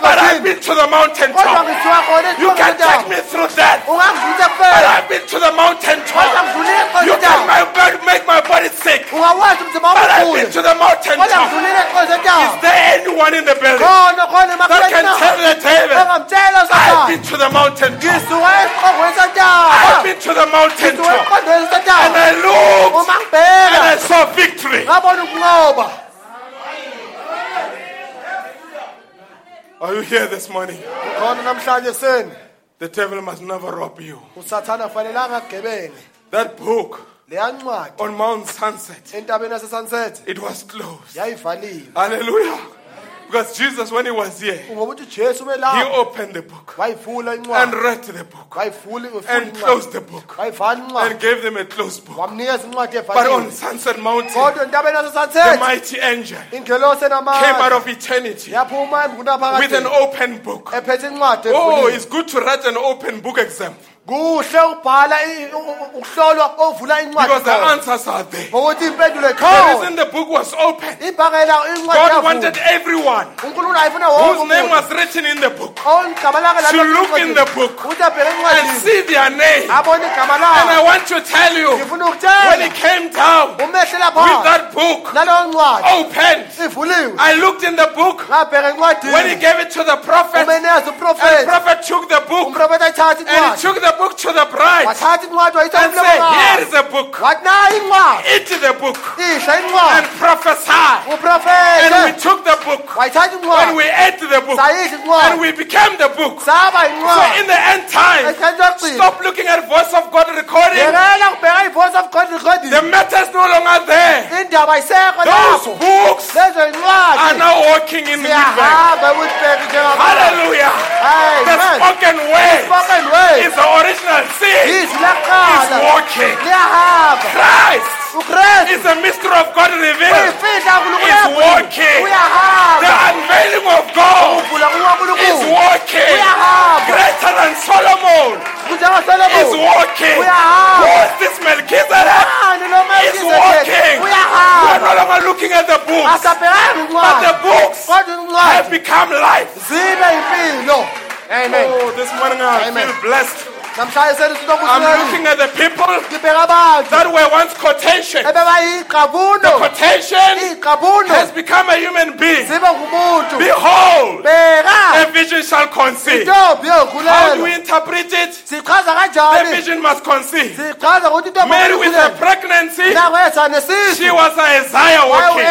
but I've been to the mountaintop. You can take me through that, but I've been to the mountaintop. You can make my body sick, but I've been to the mountaintop. Is there anyone in the building khona that can tell the devil? I've been to the mountaintop. I've been to the mountaintop. And I looked and I saw victory. Are you here this morning? khona namhlanje seni The devil must never rob you. usathana kufanelanga agebenge That book on Mount Sunset, it was closed. Hallelujah. Because Jesus, when he was here, ngoba uthi jesu ube he opened the book and read the book and closed the book and gave them a closed book. But on Sunset Mountain, the mighty angel came out of eternity with an open book. Oh, it's good to write an open book exam kuhle ukubhala i- u- u- ukuhlolwa ovula incwadi because the answers are there. ngokuthi impendulo The reason the book was open, God wanted everyone unkulunkulu whose name was written in the book oh, to look in the book abheke and see their name. abone igama And I want to tell you, ngifuna when he ukutshela came down with that book naloyo ncwadi opened, ivuliwe. I looked in the book. Ngabheka when he encwadini gave it to the prophet, and the prophet took the book ayithatha and he incwadi. took the book to the bride. And said, Here is the book, wathi nayo incwadi eat the book. And prophesy. And we took the book. And we ate the book. And we became the book. So in the end time, stop looking at voice of God recording. yekela kubheka i-voice of god recording. The matter is no longer there. Those books are now walking in the back. siyahamba ukuthi njengabantu Hallelujah. The amen spoken word spoken word. is the original seed. izwi Is lakuqala walking. liyahamba Christ ukristu is the mystery of God revealed. uyifihla Is walking. nkulunkulu The unveiling of God is kukankulunkulu walking. uyahamba Greater than Solomon is kunjengasolomoni walking. uyahamba Who is this Melchizedek? Ah, ani lo Is walking. We are uyahamba no longer looking at the books, but the books kodwa have become life. zibe impilo amen Oh, this morning I Amen. feel blessed. I'm looking at the people that were once quotation. The iqabuno has become a human being. Behold, a vision shall conceive. How do we interpret it? The vision must conceive. sichaza ukuthi intombi Mary with a pregnancy, she was Isaiah walking.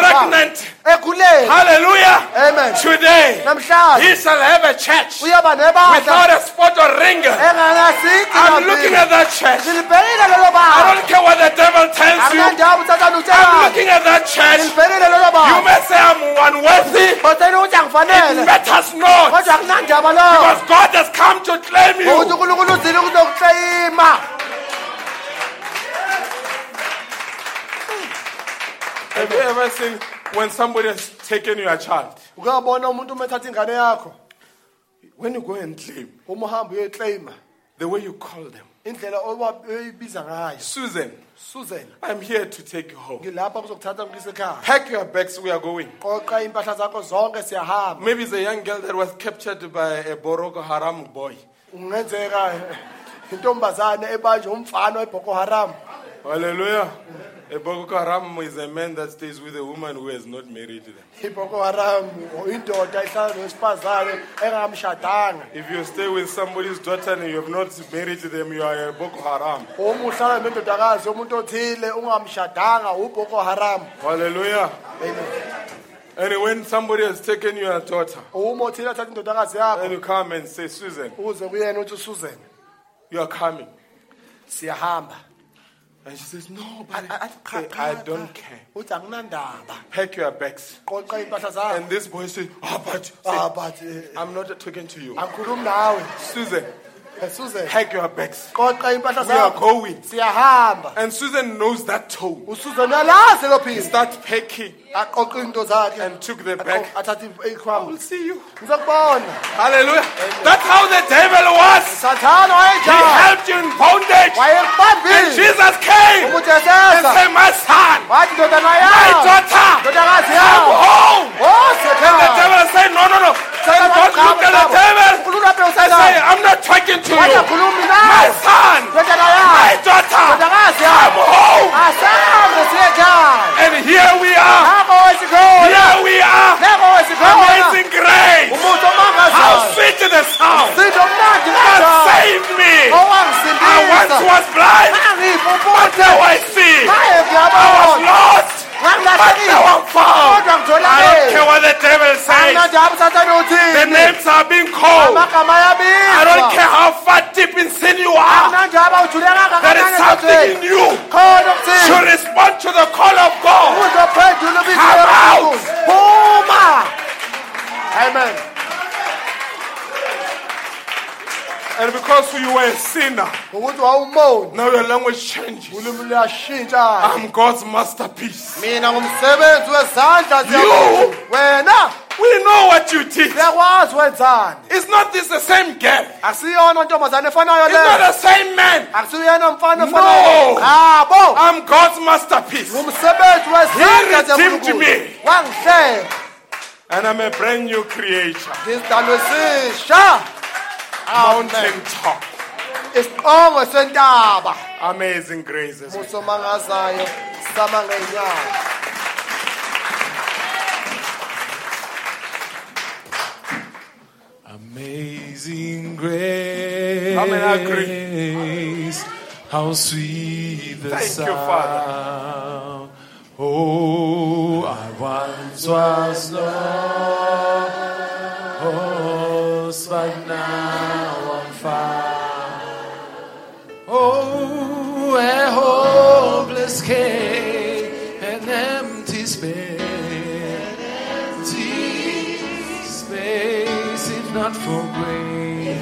Pregnant. Ekhulelwa Hallelujah. amen Today, namhlanje he shall have a church uyaba without a spot or wrinkle. enganasici I'm looking at that church. ngilibhekile lelo I don't care what the devil tells you. akunandaba uthathanda I'm looking at that church. ngilibhekile lelo You may say I'm unworthy. kodwa ukuthi It matters not. kodwa akunandaba lo Because God has come to claim ukuthi you. unkulunkulu uzile ukuzokukleyima Have you ever seen when somebody has taken your child? ukuyabona umuntu uma ethatha ingane yakho When you go and claim, uma uhamba uyoyikleyima the way you call them, indlela oba- oyibiza ngayo Susan, susan I'm here to take you home. ngilapha kuzokuthatha ngikuse ekhaya Pack your bags, we are going. qoqa impahla zakho zonke siyahamba Maybe it's a young girl that was captured by a Boko Haram boy. kungenzeka eh, intombazane ebanjwe umfana weboko haram Hallelujah. A Boko Haram is a man that stays with a woman who has not married them. iboko haram indoda ihlala nowesifazane engamshadanga If you stay with somebody's daughter and you have not married them, you are a Boko Haram. uma uhlala nendodakazi yomuntu othile ungamshadanga uboko haram Hallelujah. And when somebody has taken your daughter uma othile athatha indodakazi and yakho you come and say, Susan, uze kuyena uthi ususan you are coming. siyahamba And she says, No, but athi, cha, I, I don't care. Pack your bags. qoqa impahla zakho And this boy says, Oh, but ah but eh, I'm not talking to you. Susan, Eh, susan pack your bags. qoqa impahla We are zakho going. siyahamba And Susan knows that tone. ususan uyalazi lo He started packing aqoqa into zakhe and took the bag. I will see you. Hallelujah. That's how the devil was. sathana He wayenjani helped you in bondage. And wayekubambile Jesus came and eseza said, My son, wathi ndodana my daughter, ndodakazi come home. The osekhaya devil said, No, no, no. Say, Don't look at the devil. Say, I'm not talking to wathi you. My son, my daughter, come home. And here we are. Here we are. Amazing grace. How sweet the sound that saved me. I once was blind, but now I see. I was lost, But ngangilahlekile now I'm found. kodwa I don't care what the devil says. The names are being called. I don't care how far deep in sin you are. There is something in you to respond to the call of God. Come out. amen And because you were a sinner, now your language changes. I'm God's masterpiece. mina ngumsebenzi wezandla You. We know what you did. wenzani Is not this the same girl? It's not the same man. No. I'm God's masterpiece. He redeemed me. And I'm a brand new creature. Ngisidalwe esisha Mountain top. isiqongo sentaba Amazing graces. musomangazayo sama ngeenyawo Amazing grace. How many agree? How sweet the Thank you, sound. Father. Oh, I once was lost, but now I'm found. Oh, not for grace.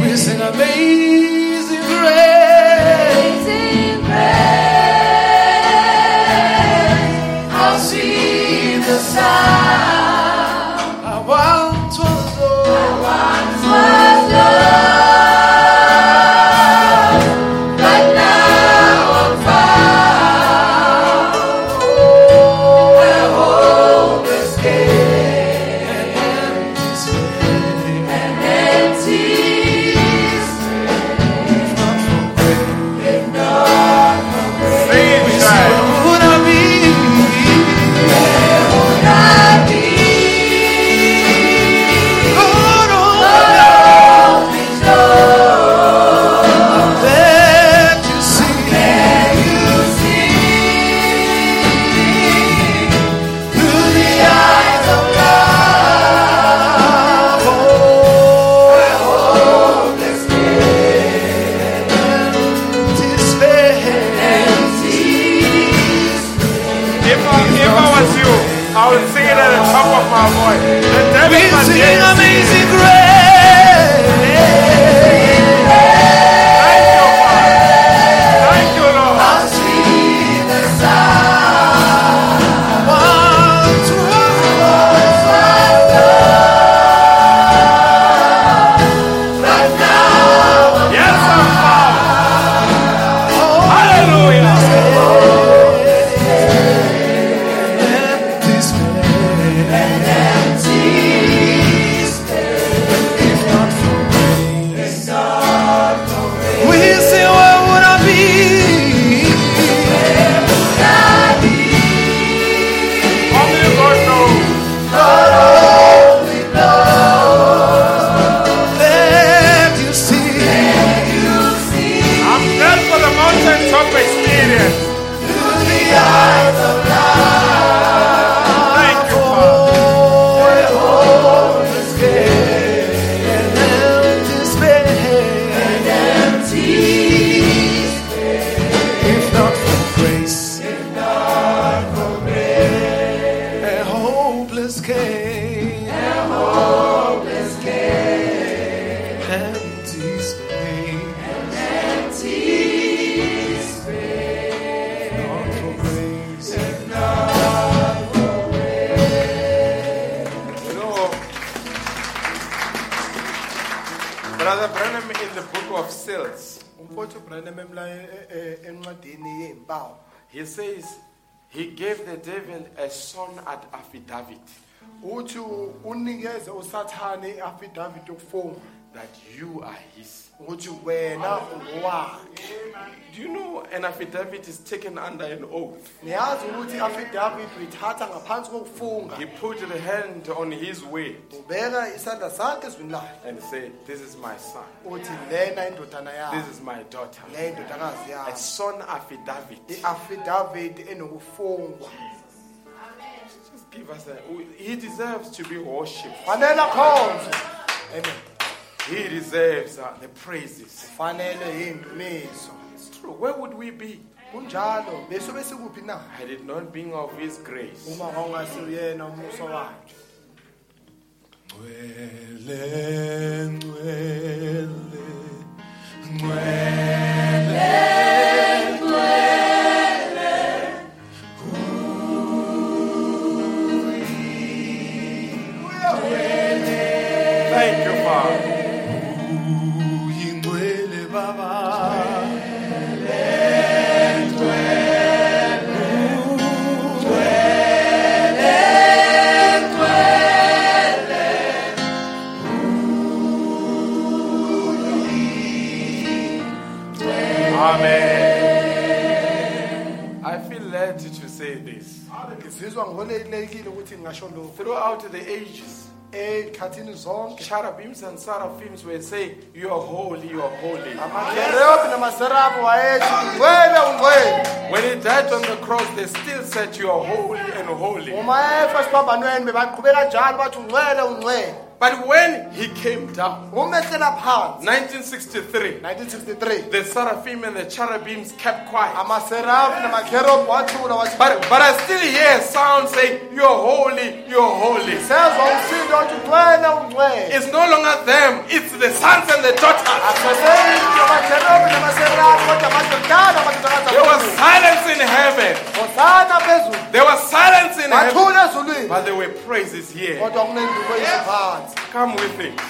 We sing amazing Brother Branham in the book of Seals, umfowethu ubrenham emla encwadini yeempawu. He says he gave the devil a son at affidavit. uthi u- unikeze usathane i-affidavit yokufoma that you are his. Do you know an affidavit is taken under an oath? He put the hand on his way and said, This is my son. This is my daughter. A son affidavit. Give us that. He deserves to be worshipped. Amen. He deserves uh, the praises. fanele yindumiso It's true. Where would we be kunjalo besobe sikuphi na had it not been of His grace? uma kwawungasiwuyena umuso wakhe Ngcwele, ngcwele, Thank ukuthi ngingasho lokhu. Throughout the ages, ey'khathini zonke. Cherubims and seraphims were saying, You are holy, you are holy. namaserafu wayethi ungcwele ungcwele. When he died on the cross, they still said, You are holy and holy. uma efa esiphambanweni bebaqhubeka njalo bathi ungcwele ungcwele But when he came down, uma ehlela phansi 1963, 1963 the seraphim and the cherubims kept quiet. amaserafi namakherobi wathula wathi But, but I still hear sound saying, You're holy, you're holy. sezwa umsindo wathi ungcwele ungcwele It's no longer them, it's the sons and the daughters. aseseyithi amakherobi namaserafi kodwa amadodana There was silence in heaven. There was silence in heaven. But there were praises here. kodwa kunendubo eziphansi Come with it.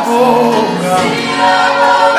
boca.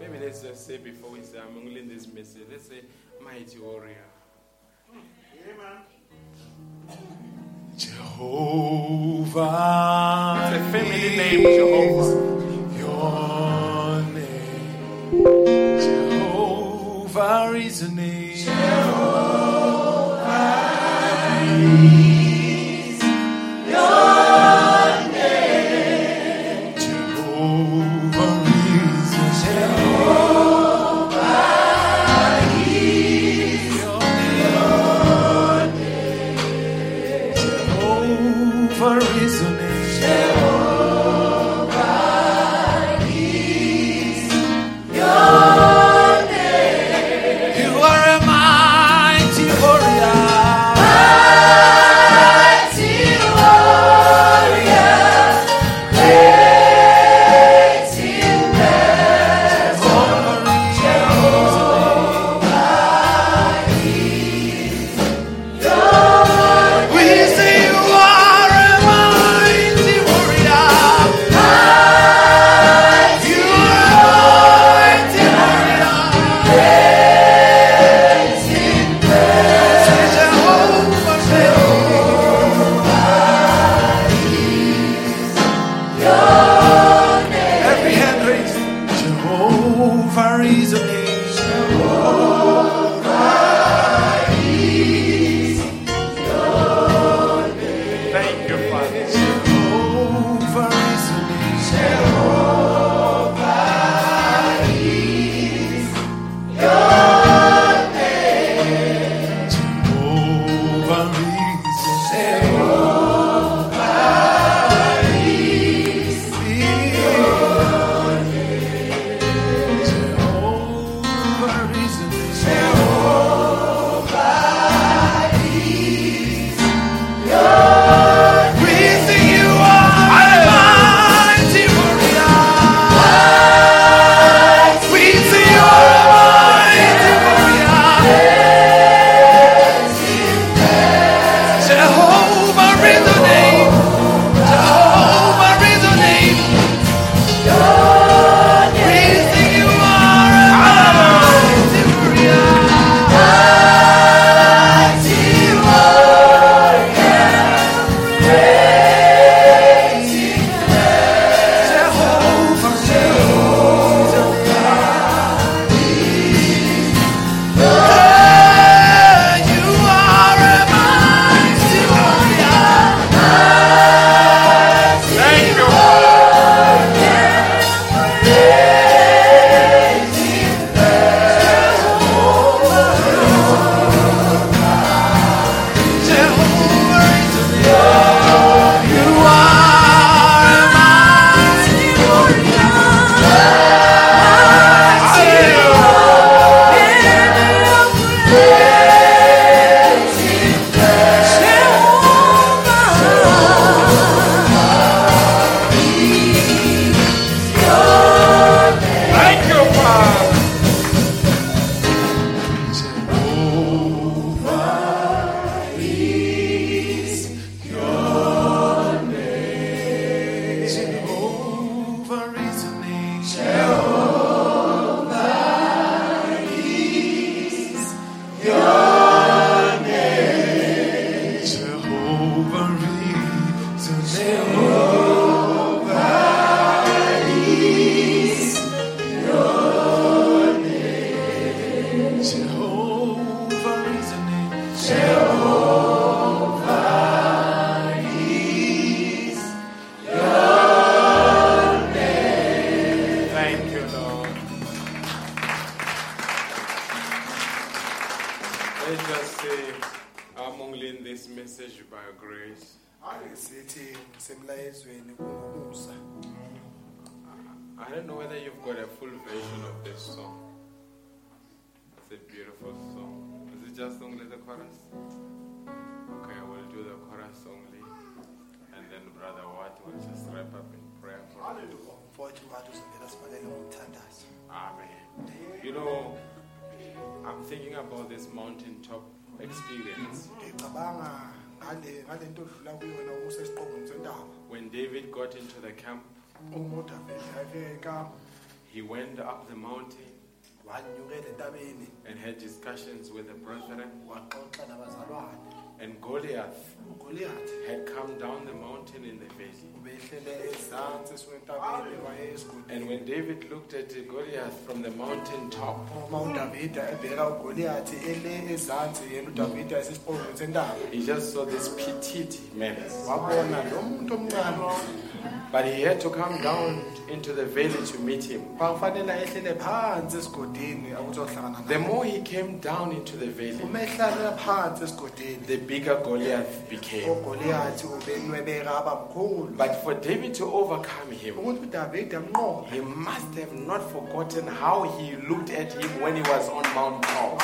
Maybe let's just say before we say, I'm mingling this message, let's say, Mighty Warrior. Amen. Jehovah. It's a family name, Jehovah. Your name. Jehovah is a name. Jehovah. udavida ebheka ugoliathi ele ezansi yena udavida esesipongweni sentaba. He just saw this petite man. Wabona lo muntu omncane. but he had to come down into the valley to meet him. The more he came down into the valley, the bigger Goliath became. But for David to overcome him, he must have not forgotten how he looked at him when he was on Mount Paul.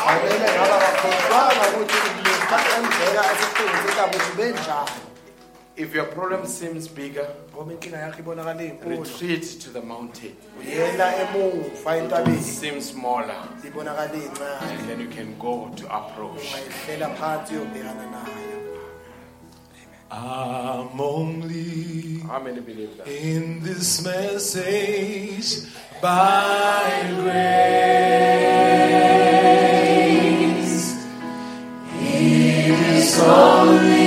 If your problem seems bigger, retreat to the mountain. uyela smaller, and then you can go to approach. I'm only How many believe that? in this message by grace. It is only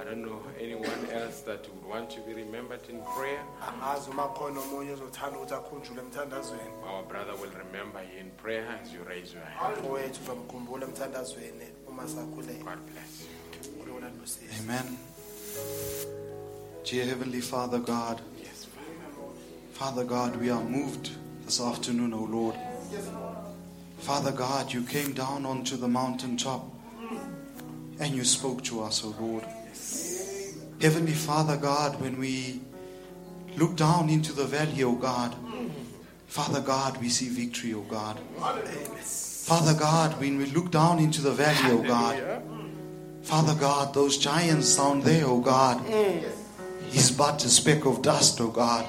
I don't know anyone else that would want to be remembered in prayer. Our brother will remember you in prayer as you raise your hand. God bless you. Amen. Dear Heavenly Father God, Yes, Father. Father God, we are moved this afternoon, O Lord. Father God, you came down onto the mountaintop and you spoke to us, O Lord. Heavenly Father God, when we look down into the valley, O God, Father God, we see victory, O God. Father God, when we look down into the valley, O God, Father God, those giants down there, O God, is but a speck of dust, O God.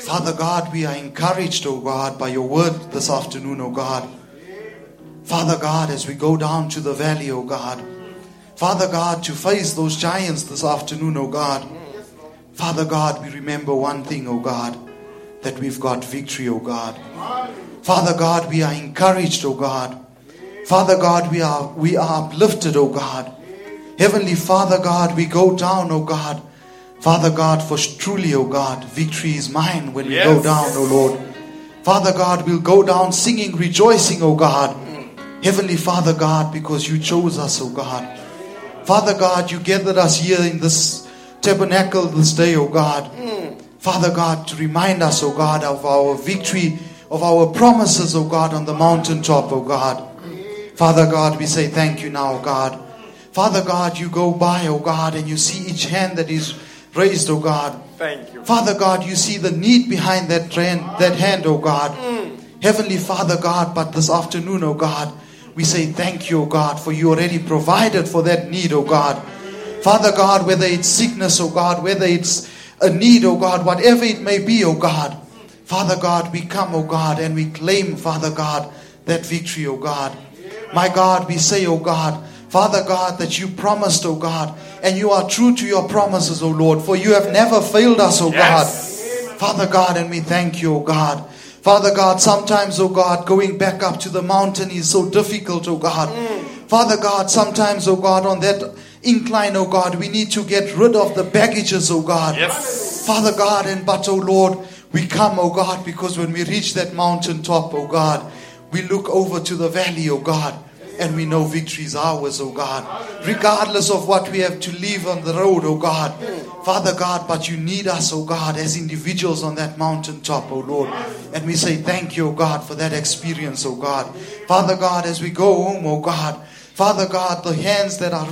Father God, we are encouraged, O God, by your word this afternoon, O God. Father God, as we go down to the valley, O God. Father God, to face those giants this afternoon, O God. Father God, we remember one thing, O God, that we've got victory, O God. Father God, we are encouraged, O God. Father God, we are we are uplifted, O God. Heavenly Father God, we go down, O God. Father God, for truly, O God, victory is mine when we go down, O Lord. Father God, we'll go down singing, rejoicing, O God. Heavenly Father God, because you chose us, O God. Father God, you gathered us here in this tabernacle this day, O God. Hmm. Father God, to remind us, O God, of our victory, of our promises, O God, on the mountaintop, O God. Father God, we say thank you now, O God. Father God, you go by, O God, and you see each hand that is raised, O God. Thank you. Father God, you see the need behind that hand, that hand, oh God. Hmm. Heavenly Father God, but this afternoon, O God, we say thank you, oh God, for you already provided for that need, oh God. Father God, whether it's sickness, oh God, whether it's a need, oh God, whatever it may be, oh God. Father God, we come, oh God, and we claim, Father God, that victory, oh God. My God, we say, oh God, Father God, that you promised, oh God, and you are true to your promises, oh Lord, for you have never failed us, oh Yes. God. Father God, and we thank you, oh God. Father God, sometimes, oh God, going back up to the mountain is so difficult, oh God. Mm. Father God, sometimes, oh God, on that incline, oh God, we need to get rid of the baggages, oh God. Yes. Father God, and but, oh Lord, we come, oh God, because when we reach that mountaintop, oh God, we look over to the valley, oh God, and we know victory is ours, oh God. Regardless of what we have to leave on the road, oh God. Father God, but you need us, oh God, as individuals on that mountaintop, oh Lord. And we say thank you, oh God, for that experience, oh God. Father God, as we go home, oh God. Father God, the hands that are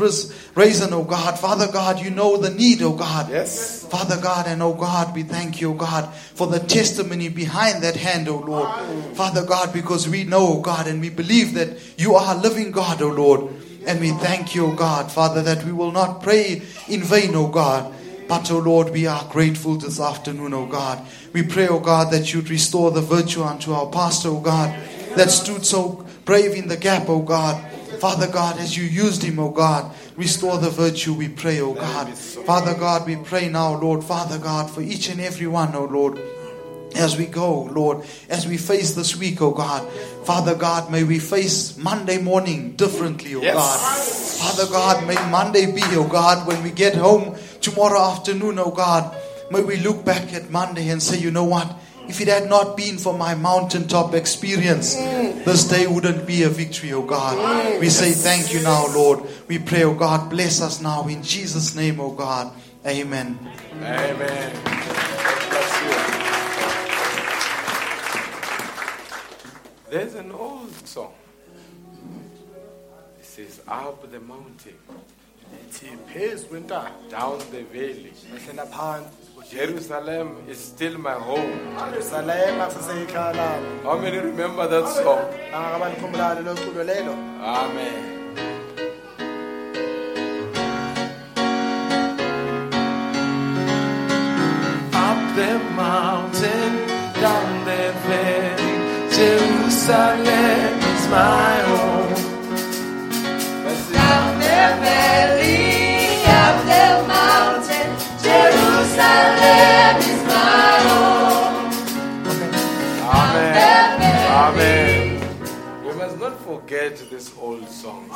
raising, oh God. Father God, you know the need, oh God. Yes. Father God, and oh God, we thank you, oh God, for the testimony behind that hand, oh Lord. Father God, because we know, oh God, and we believe that you are a living God, oh Lord. And we thank you, oh God, Father, that we will not pray in vain, oh God. But, oh Lord, we are grateful this afternoon, oh God. We pray, oh God, that you'd restore the virtue unto our pastor, oh God, that stood so brave in the gap, oh God. Father God, as you used him, oh God, restore the virtue, we pray, oh God. Father God, we pray now, Lord, Father God, for each and every one, oh Lord. As we go, Lord, as we face this week, O God, Father God, may we face Monday morning differently, O Yes. God. Father God, may Monday be, O God, when we get home tomorrow afternoon, O God, may we look back at Monday and say, you know what? If it had not been for my mountaintop experience, this day wouldn't be a victory, oh God. We say thank you now, Lord. We pray, oh God, bless us now in Jesus' name, oh God. Amen. Amen. Bless you. There's an old song. It says, Up the mountain, ethi phezu kwentaba down the valley. Ehlela phansi Jerusalem is still my home. Jerusalema How many remember that song? bangaka balikhumbulane lo culo lelo Amen. Up the mountain, down the valley, Jerusalem is my home. Forget this old song.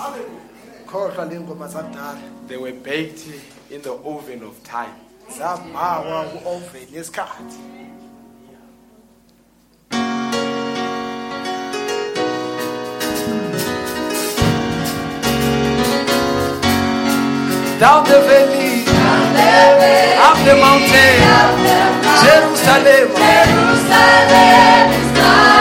khohlwa ley'ngoma zakudala They were baked in the oven of time. zabhawa ku-oven yesikhathi down the valley, up the mountain, Jerusalem, Jerusalem is my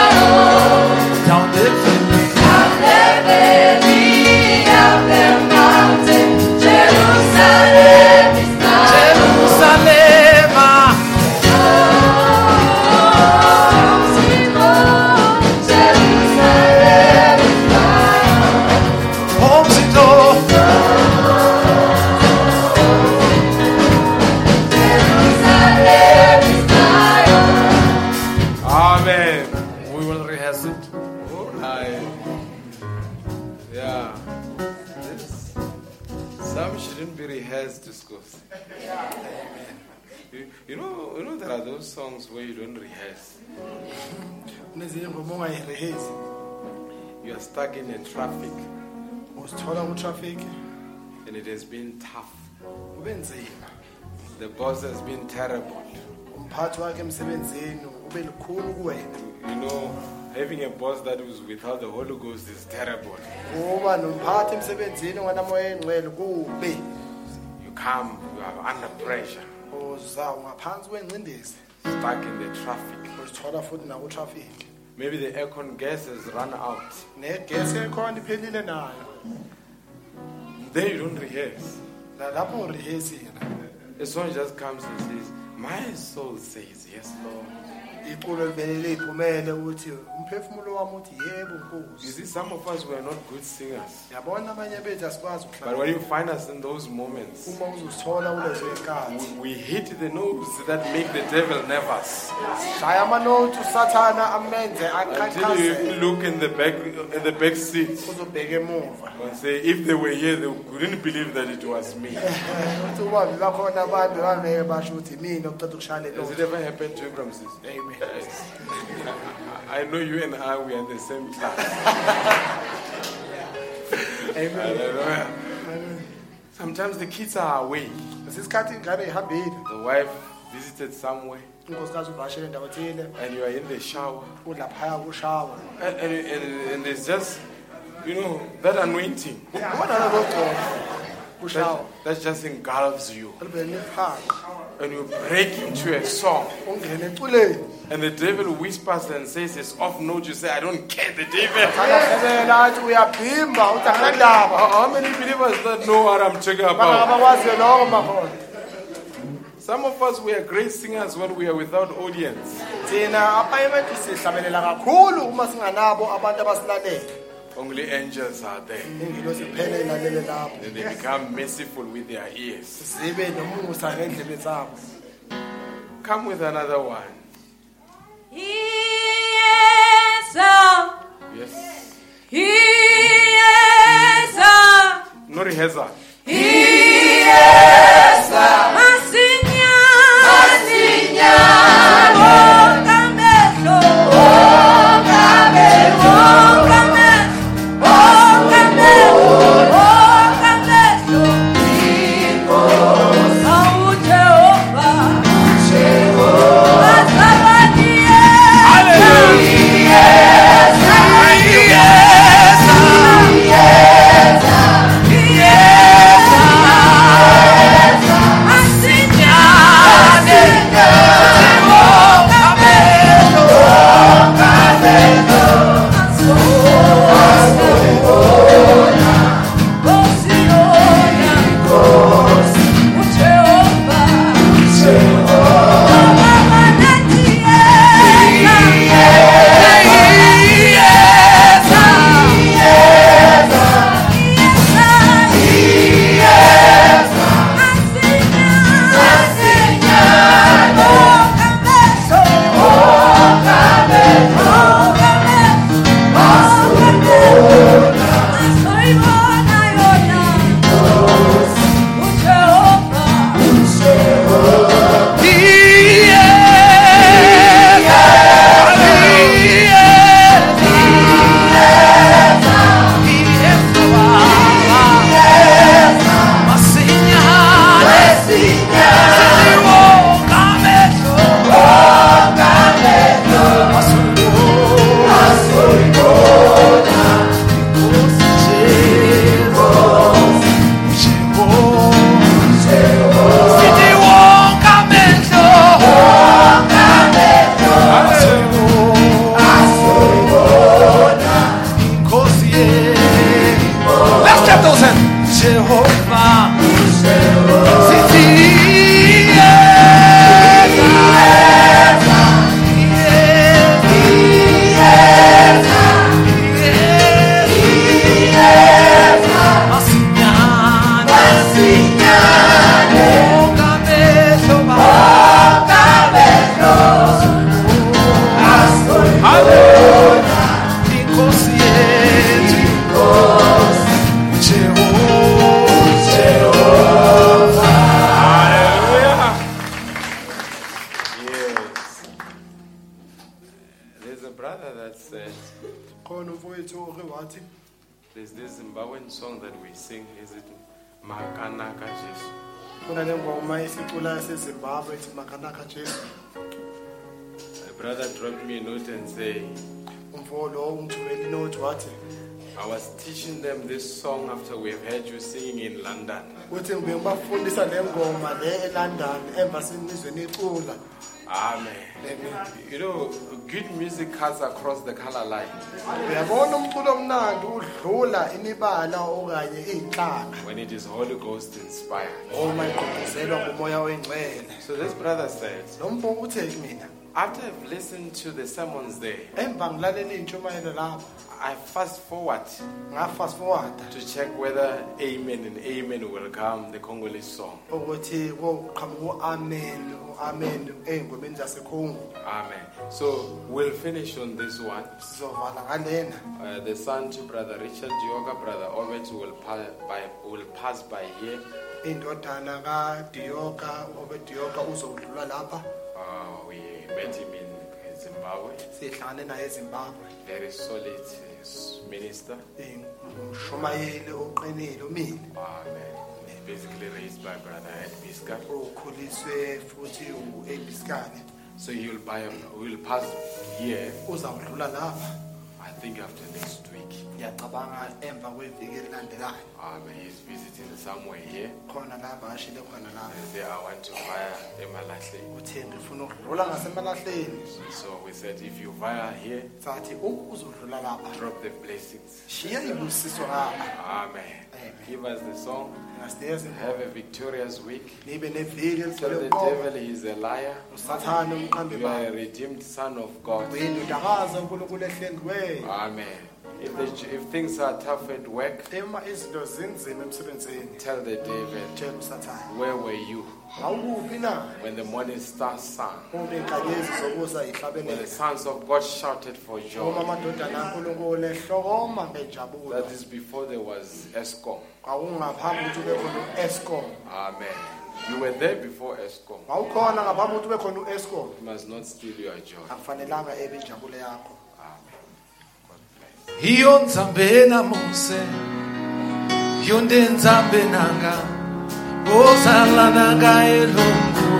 uzithola kutraffic and it has been tough. kube nzima The boss has been terrible. umphathi wakhe emsebenzini ube lukhulu kuwena You know, having a boss that was without the Holy Ghost is terrible. kuba nomphathi emsebenzini onganamoya engcwele kubi You come, you are under pressure, uza ungaphansi kwengcindezi stuck in the traffic. uzithola futhi nakutraffic Maybe the aircon gas has run out. negesi ekhona iphelile nayo Then you don't rehearse. nalapho urehezile The song just comes and says, My soul says, Yes, Lord. Iculo livele liphumele ukuthi umphefumulo wami uthi yebo You see, some of us were not good singers. yabona abanye bethu asikwazi But when you find us in those moments, uma uzosithola kulezo yinkathi we, hit the notes that make the devil nervous. shaya amanothi usathana amenze Until you aqhaqhaze look in the back in the back seat uzobheka emuva and say, if they were here, they couldn't believe that it was me. uthi uba bebakhona abantu bangeke basho ukuthi mina oceda ukushaya Has it ever happened to you, Ramses? amen I know you and I, we are in the same class. amen. Sometimes the kids are away. ngesikhathi ingane ihambile The wife visited somewhere, unkosikazi uvashele endawo thile and you are in the shower. And, and, and, and there's just, you know, that anointing ubona lolo gcobo kushawa that, that just engulfs you. And you break into a song. And the devil whispers and says it's off note. You say, I don't care, the devil. How many believers that know what I'm talking about? Some of us, we are great singers when we are without audience. Only angels are there. ingilosi kuphela ilalele lapho they become merciful with their ears. zibe nomusa ngendlebe zabo Come with another one. Yes, Yes. yes, No rehearsal. Yes, uthi ngibe ngibafundisa le ngoma le elondon emva sinizweni icula Amen. You know, good music cuts across the color line. uyabona umculo omnandi udlula imibala okanye iy'nhlanga when it is Holy Ghost inspired. uma igqugquzelwa ngumoya oyingcwele So this brother says, lo mfo uthe kumina after I've listened to the sermons there, emva ngilalela iy'ntshumayelo lapho I fast forward ngafast to check whether Amen and Amen will come, the Congolese song. ukuthi koqhamuka u-amen u-amen ey'ngomeni zasekhungu Amen. So we'll finish on this one. sizovala ngalena Uh, the son to brother Richard Dioga, brother Obet will, pa- by, will pass by here. indodana kadiyoka obediyoka uzodlula lapha Uh, we met him in Zimbabwe. sihlangane naye ezimbabwe Very solid uh, minister. umshumayeli oqinile umile Amen. Basically raised by brother Ed Biska. ukhuliswe futhi u-ebiskane So he'll buy, we'll pass here, uzawudlula lapha I think after next week. Ngiyacabanga emva kweviki elilandelayo Um, he's visiting somewhere here. khona khona la And say, I want to via Emalahle. uthe ngifuna ukudlula ngasemalahleni So we said, if you via here, sathi uma uzodlula lapha drop the blessings. shiya ibusiso lapha Amen. Give us the song. Have a victorious week. nibe neviki Tell the devil he's a liar. usathane umqambi You are a bakhe redeemed son of God. uyindodakazi unkulunkulu kwenu Amen. If, the, if things are tough at work, ema izinto zinzima emsebenzini tell the tshela usathane where were you awukuphi na when the morning stars sang? uma inkanyezi zokusa When the yihlabelela sons of God shouted for uma joy. amadodana ankulunkulu ehlokoma ngejabula That is before there was ESCOM. kwakungaphambi ukuthi ube khona u-escom Amen. You were there before ESCOM. wawukhona ngaphambi ukuthi ube khona u-escom You must not steal your joy. akufanelanga ebe injabulo yakho Amen. God bless. Iyo nzambe na Mose Yonde nzambe nanga Ozala nanga elongo.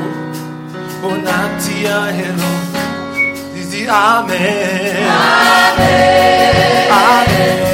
Onati ya elongo Dizi amen? Amen. Amen